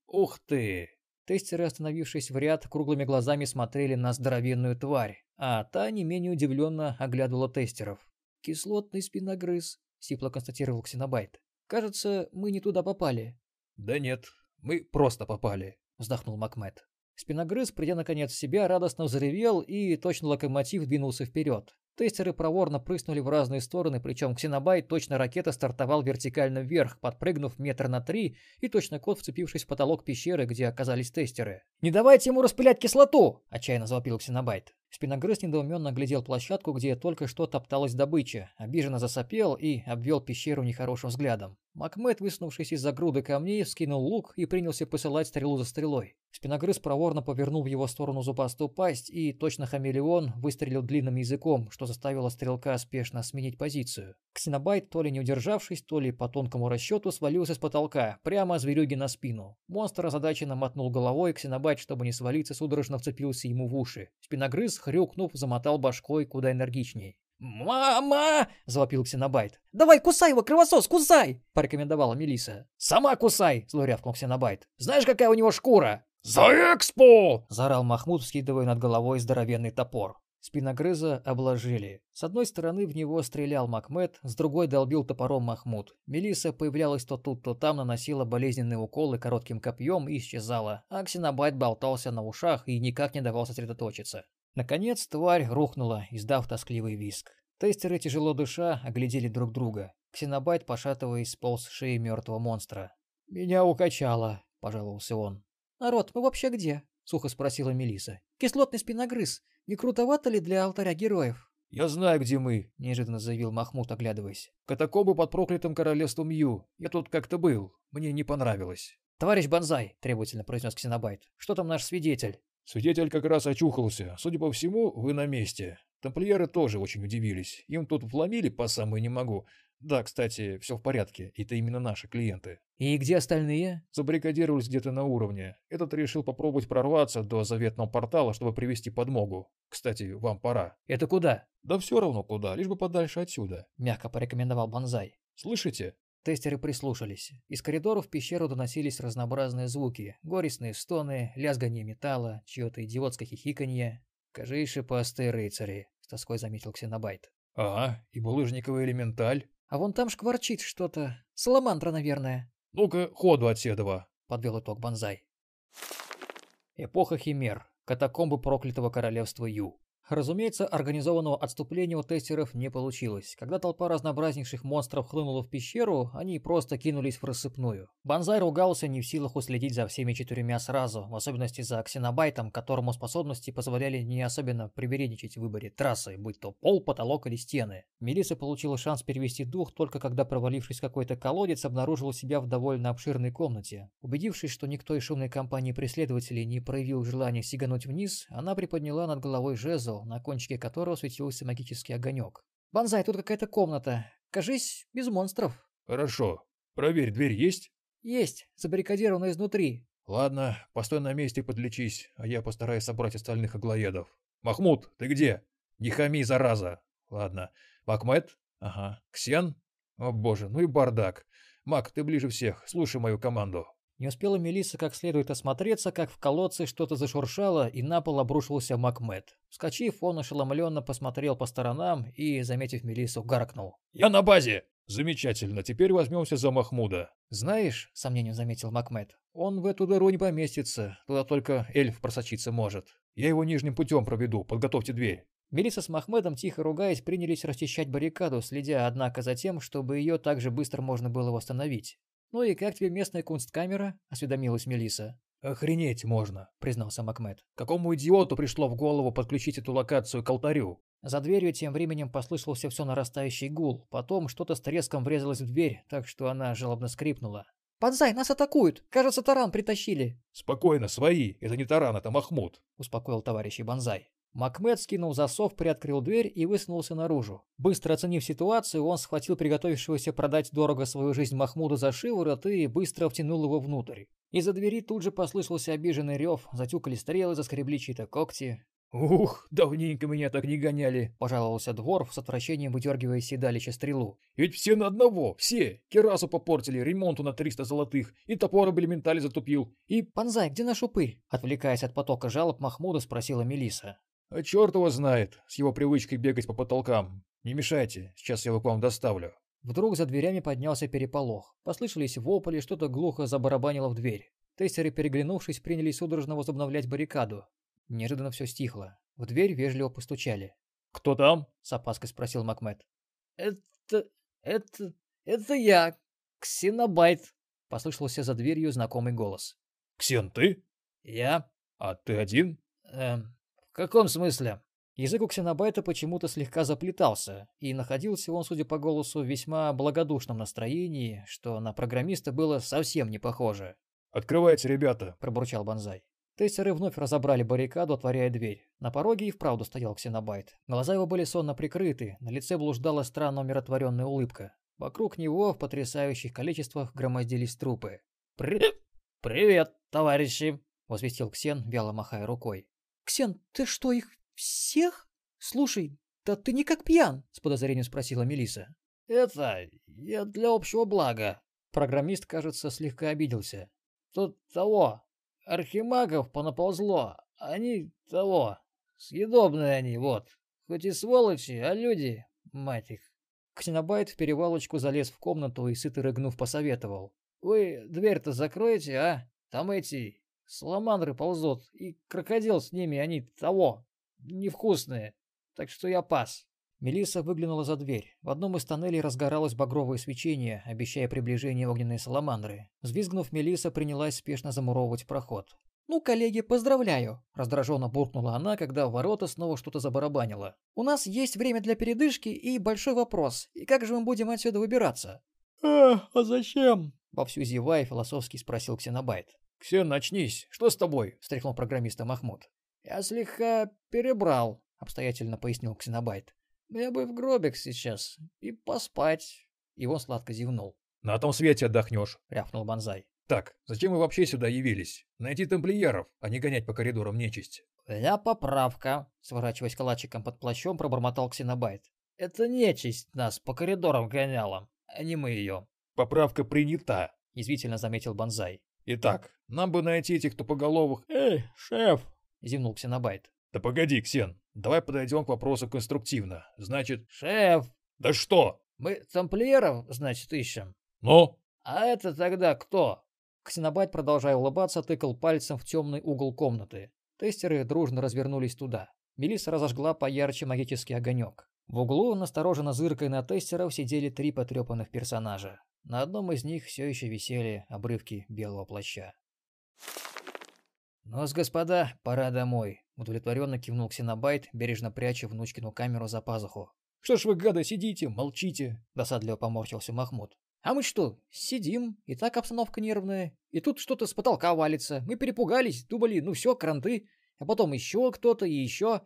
«Ух ты!» Тестеры, остановившись в ряд, круглыми глазами смотрели на здоровенную тварь, а та не менее удивленно оглядывала тестеров. «Кислотный спиногрыз», — сипло констатировал Ксенобайт. «Кажется, мы не туда попали». «Да нет, мы просто попали», — вздохнул Макмед. Спиногрыз, придя наконец в себя, радостно взревел и точно локомотив двинулся вперед. Тестеры проворно прыснули в разные стороны, причем Ксенобайт точно ракета стартовал вертикально вверх, подпрыгнув метр на три, и точно кот, вцепившись в потолок пещеры, где оказались тестеры. «Не давайте ему распылять кислоту!» – отчаянно завопил Ксенобайт. Спиногрыз недоуменно глядел площадку, где только что топталась добыча, обиженно засопел и обвел пещеру нехорошим взглядом. Макмед, высунувшись из-за груды камней, скинул лук и принялся посылать стрелу за стрелой. Спиногрыз проворно повернул в его сторону зубастую пасть и, точно хамелеон, выстрелил длинным языком, что заставило стрелка спешно сменить позицию. Ксенобайт, то ли не удержавшись, то ли по тонкому расчету, свалился с потолка, прямо зверюги на спину. Монстр озадаченно мотнул головой, Ксенобайт, чтобы не свалиться, судорожно вцепился ему в уши. Спиногрыз, хрюкнув, замотал башкой куда энергичней. «Мама!» – завопил Ксенобайт. «Давай кусай его, кровосос, кусай!» – порекомендовала Мелиса. «Сама кусай!» – зло рявкнул Ксенобайт. «Знаешь, какая у него шкура?» «За экспо!» – заорал Махмуд, скидывая над головой здоровенный топор. Спиногрыза обложили. С одной стороны в него стрелял Макмед, с другой долбил топором Махмуд. Мелиса появлялась то тут, то там, наносила болезненные уколы коротким копьем и исчезала, а Ксенобайт болтался на ушах и никак не давал сосредоточиться. Наконец тварь рухнула, издав тоскливый виск. Тестеры, тяжело дыша, оглядели друг друга. Ксенобайт, пошатываясь, сполз с шеи мертвого монстра. «Меня укачало», — пожаловался он. «Народ, мы вообще где?» — сухо спросила Мелиса. «Кислотный спиногрыз. Не крутовато ли для алтаря героев?» «Я знаю, где мы», — неожиданно заявил Махмуд, оглядываясь. «Катакомбы под проклятым королевством Ю. Я тут как-то был. Мне не понравилось». «Товарищ Бонзай», — требовательно произнес Ксенобайт, — «что там наш свидетель?» «Свидетель как раз очухался. Судя по всему, вы на месте. Тамплиеры тоже очень удивились. Им тут вломили по самой не могу. Да, кстати, все в порядке. Это именно наши клиенты. И где остальные? Забаррикадировались где-то на уровне. Этот решил попробовать прорваться до заветного портала, чтобы привести подмогу. Кстати, вам пора. Это куда? Да все равно куда, лишь бы подальше отсюда. Мягко порекомендовал Бонзай. Слышите? Тестеры прислушались. Из коридоров в пещеру доносились разнообразные звуки. Горестные стоны, лязганье металла, чье-то идиотское хихиканье. «Кажи шипастые рыцари», — с тоской заметил Ксенобайт. «Ага, и булыжниковый элементаль». «А вон там шкварчит что-то. Саламандра, наверное». «Ну-ка, ходу от Седова», — подвел итог Бонзай. Эпоха Химер. Катакомбы проклятого королевства Ю. Разумеется, организованного отступления у тестеров не получилось. Когда толпа разнообразнейших монстров хлынула в пещеру, они просто кинулись в рассыпную. Банзай ругался не в силах уследить за всеми четырьмя сразу, в особенности за Ксенобайтом, которому способности позволяли не особенно привередничать в выборе трассы, будь то пол, потолок или стены. Мелисса получила шанс перевести дух только когда, провалившись в какой-то колодец, обнаружила себя в довольно обширной комнате. Убедившись, что никто из шумной компании преследователей не проявил желания сигануть вниз, она приподняла над головой жезл, на кончике которого светился магический огонек. «Банзай, тут какая-то комната. Кажись, без монстров». «Хорошо. Проверь, дверь есть?» «Есть. Забаррикадирована изнутри». «Ладно, постой на месте и подлечись, а я постараюсь собрать остальных аглоедов. Махмуд, ты где? Не хами, зараза!» «Ладно. Макмед? Ага. Ксен? О боже, ну и бардак. Мак, ты ближе всех, слушай мою команду». Не успела Мелисса как следует осмотреться, как в колодце что-то зашуршало, и на пол обрушился Макмед. Вскочив, он ошеломленно посмотрел по сторонам и, заметив Мелиссу, гаркнул. «Я на базе!» «Замечательно, теперь возьмемся за Махмуда». «Знаешь», — сомнением заметил Макмед, — Он в эту дыру не поместится, туда только эльф просочиться может. Я его нижним путем проведу, подготовьте дверь. Мелисса с Махмедом, тихо ругаясь, принялись расчищать баррикаду, следя, однако, за тем, чтобы ее так же быстро можно было восстановить. «Ну и как тебе местная кунсткамера?» – осведомилась Мелисса. «Охренеть можно», – признался Макмед. «Какому идиоту пришло в голову подключить эту локацию к алтарю?» За дверью тем временем послышался все нарастающий гул, потом что-то с треском врезалось в дверь, так что она жалобно скрипнула. «Подзай, нас атакуют! Кажется, таран притащили!» «Спокойно, свои! Это не таран, это Махмуд!» — успокоил товарищ Банзай. Макмед скинул засов, приоткрыл дверь и высунулся наружу. Быстро оценив ситуацию, он схватил приготовившегося продать дорого свою жизнь Махмуда за шиворот и быстро втянул его внутрь. Из-за двери тут же послышался обиженный рев, затюкали стрелы, заскребли чьи-то когти. «Ух, давненько меня так не гоняли», — пожаловался Дворф с отвращением выдергивая седалище стрелу. «Ведь все на одного, все. Керасу попортили, ремонту на 300 золотых, и топор об элементале затупил, и...» «Панзай, где наш упырь?» — отвлекаясь от потока жалоб, Махмуда спросила Мелиса. А черт его знает, с его привычкой бегать по потолкам. Не мешайте, сейчас я его к вам доставлю. Вдруг за дверями поднялся переполох. Послышались вопли, что-то глухо забарабанило в дверь. Тестеры, переглянувшись, принялись судорожно возобновлять баррикаду. Неожиданно все стихло. В дверь вежливо постучали. «Кто там?» — с опаской спросил Макмед. «Это... это... это я, Ксенобайт», — послышался за дверью знакомый голос. «Ксен, ты?» «Я». «А ты один?» «Эм, «В каком смысле?» Язык у Ксенобайта почему-то слегка заплетался, и находился он, судя по голосу, в весьма благодушном настроении, что на программиста было совсем не похоже. «Открывайте, ребята!» – пробурчал Бонзай. Тестеры вновь разобрали баррикаду, отворяя дверь. На пороге и вправду стоял Ксенобайт. Глаза его были сонно прикрыты, на лице блуждала странно умиротворенная улыбка. Вокруг него в потрясающих количествах громоздились трупы. «При... «Привет, товарищи!» – возвестил Ксен, вяло махая рукой. «Ксен, ты что, их всех? Слушай, да ты не как пьян?» — с подозрением спросила Мелиса. «Это я для общего блага». Программист, кажется, слегка обиделся. «Тут того, архимагов понаползло, они того, съедобные они, вот. Хоть и сволочи, а люди, мать их». Ксенобайт в перевалочку залез в комнату и, сыто рыгнув, посоветовал. «Вы дверь-то закроете, а? Там эти Саламандры ползут, и крокодил с ними, они того, невкусные. Так что я пас. Мелисса выглянула за дверь. В одном из тоннелей разгоралось багровое свечение, обещая приближение огненной саламандры. Взвизгнув, Мелисса принялась спешно замуровывать проход. «Ну, коллеги, поздравляю!» – раздраженно буркнула она, когда в ворота снова что-то забарабанило. «У нас есть время для передышки и большой вопрос. И как же мы будем отсюда выбираться?» «А, а зачем?» – вовсю зевая философски спросил Ксенобайт. «Ксен, начнись! Что с тобой?» — встряхнул программиста Махмуд. «Я слегка перебрал», — обстоятельно пояснил Ксенобайт. «Мне бы в гробик сейчас и поспать». И он сладко зевнул. «На том свете отдохнешь», — рявкнул Бонзай. «Так, зачем вы вообще сюда явились? Найти тамплиеров, а не гонять по коридорам нечисть». «Я поправка», — сворачиваясь калачиком под плащом, пробормотал Ксенобайт. «Это нечисть нас по коридорам гоняла, а не мы ее». «Поправка принята», — язвительно заметил Бонзай. Итак, нам бы найти этих тупоголовых... Эй, шеф! Зевнул Ксенобайт. Да погоди, Ксен, давай подойдем к вопросу конструктивно. Значит... Шеф! Да что? Мы тамплиеров, значит, ищем. Ну? А это тогда кто? Ксенобайт, продолжая улыбаться, тыкал пальцем в темный угол комнаты. Тестеры дружно развернулись туда. Мелисса разожгла поярче магический огонек. В углу, настороженно зыркой на тестеров, сидели три потрепанных персонажа. На одном из них все еще висели обрывки белого плаща. «Ну-с, господа, пора домой», — удовлетворенно кивнул Ксенобайт, бережно пряча внучкину камеру за пазуху. «Что ж вы, гады, сидите, молчите?» — досадливо поморщился Махмуд. «А мы что, сидим, и так обстановка нервная, и тут что-то с потолка валится. Мы перепугались, думали, ну все, кранты, а потом еще кто-то и еще.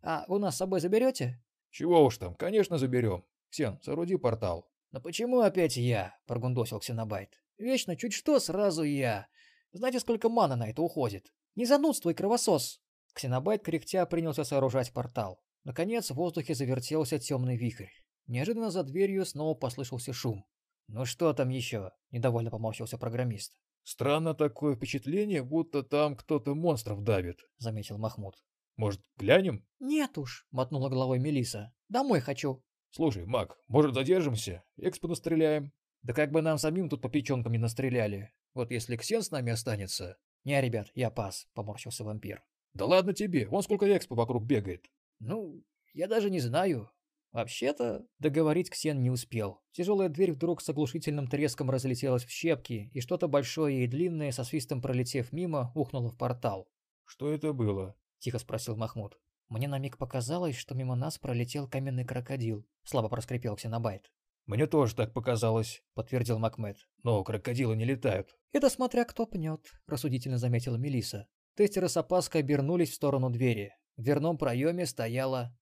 А вы нас с собой заберете?» «Чего уж там, конечно заберем. Ксен, сооруди портал». «Но почему опять я?» – прогундосил Ксенобайт. «Вечно чуть что, сразу я. Знаете, сколько мана на это уходит? Не занудствуй, кровосос!» Ксенобайт кряхтя принялся сооружать портал. Наконец в воздухе завертелся темный вихрь. Неожиданно за дверью снова послышался шум. «Ну что там еще?» – недовольно поморщился программист. «Странно такое впечатление, будто там кто-то монстров давит», – заметил Махмуд. «Может, глянем?» «Нет уж», – мотнула головой Мелиса. «Домой хочу». «Слушай, Мак, может задержимся? Экспо настреляем?» «Да как бы нам самим тут по печенкам не настреляли. Вот если Ксен с нами останется... Не, ребят, я пас, поморщился вампир. Да ладно тебе, вон сколько экспо вокруг бегает. Ну, я даже не знаю. Вообще-то, договорить Ксен не успел. Тяжелая дверь вдруг с оглушительным треском разлетелась в щепки, и что-то большое и длинное, со свистом пролетев мимо, ухнуло в портал. «Что это было?» – тихо спросил Махмуд. Мне на миг показалось, что мимо нас пролетел каменный крокодил. Слабо проскрипел Ксенобайт. «Мне тоже так показалось», — подтвердил Макмед. «Но крокодилы не летают». «Это смотря кто пнет», — рассудительно заметила Мелиса. Тестеры с опаской обернулись в сторону двери. В дверном проеме стояла...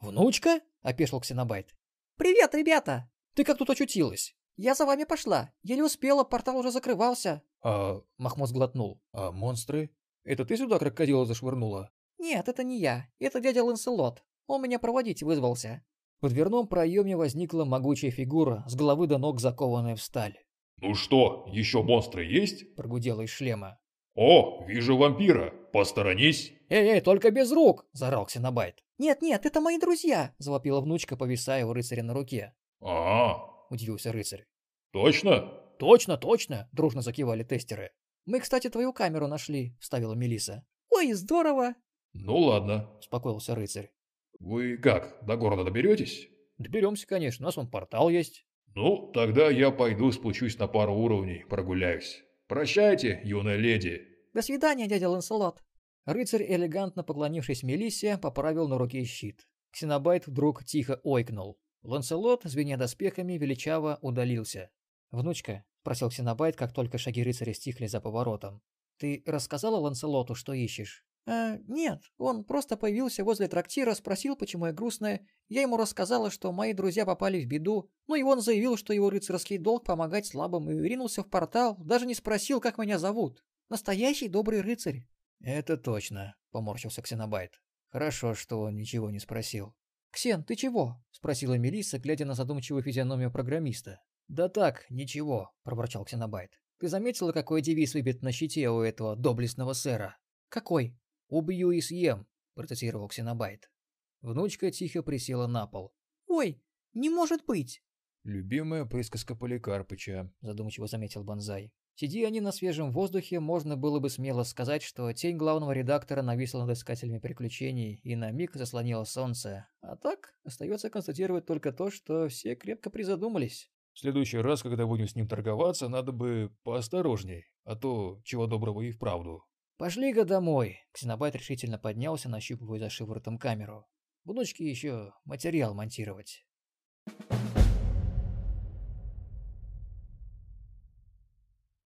«Внучка?» — опешил Ксенобайт. «Привет, ребята!» «Ты как тут очутилась?» «Я за вами пошла. Еле успела, портал уже закрывался». «А...» — Махмуд сглотнул. «А монстры? Это ты сюда крокодила зашвырнула?» «Нет, это не я. Это дядя Ланселот. Он меня проводить вызвался». В дверном проеме возникла могучая фигура, с головы до ног закованная в сталь. «Ну что, еще монстры есть?» – прогудела из шлема. «О, вижу вампира! Посторонись!» «Эй-эй, только без рук!» – заорал Ксенобайт. «Нет-нет, это мои друзья!» – завопила внучка, повисая у рыцаря на руке. «А, – удивился рыцарь. «Точно?» «Точно, точно!» – дружно закивали тестеры. «Мы, кстати, твою камеру нашли», – вставила Мелиса. «Ой, здорово!» «Ну ладно», – успокоился рыцарь. «Вы как, до города доберетесь?» «Доберемся, конечно, у нас вон портал есть». «Ну, тогда я пойду спущусь на пару уровней, прогуляюсь. Прощайте, юная леди». «До свидания, дядя Ланселот». Рыцарь, элегантно поклонившись Мелиссе, поправил на руке щит. Ксенобайт вдруг тихо ойкнул. Ланселот, звеня доспехами, величаво удалился. «Внучка», — просил Ксенобайт, как только шаги рыцаря стихли за поворотом, — «ты рассказала Ланселоту, что ищешь?» «А, нет, он просто появился возле трактира, спросил, почему я грустная. Я ему рассказала, что мои друзья попали в беду, ну и он заявил, что его рыцарский долг помогать слабым, и ринулся в портал, даже не спросил, как меня зовут. Настоящий добрый рыцарь». «Это точно», — поморщился Ксенобайт. «Хорошо, что он ничего не спросил». «Ксен, ты чего?» — спросила Мелисса, глядя на задумчивую физиономию программиста. «Да так, ничего», — проворчал Ксенобайт. «Ты заметила, какой девиз выбит на щите у этого доблестного сэра?» «Какой?» «Убью и съем», — процессировал Ксенобайт. Внучка тихо присела на пол. «Ой, не может быть!» «Любимая присказка Поликарпыча», — задумчиво заметил Бонзай. Сиди они на свежем воздухе, можно было бы смело сказать, что тень главного редактора нависла над искателями приключений и на миг заслонила солнце. А так, остается констатировать только то, что все крепко призадумались. В следующий раз, когда будем с ним торговаться, надо бы поосторожней, а то чего доброго и вправду. «Пошли-ка домой!» Ксенобайт решительно поднялся, нащупывая за шиворотом камеру. «Внучке еще материал монтировать».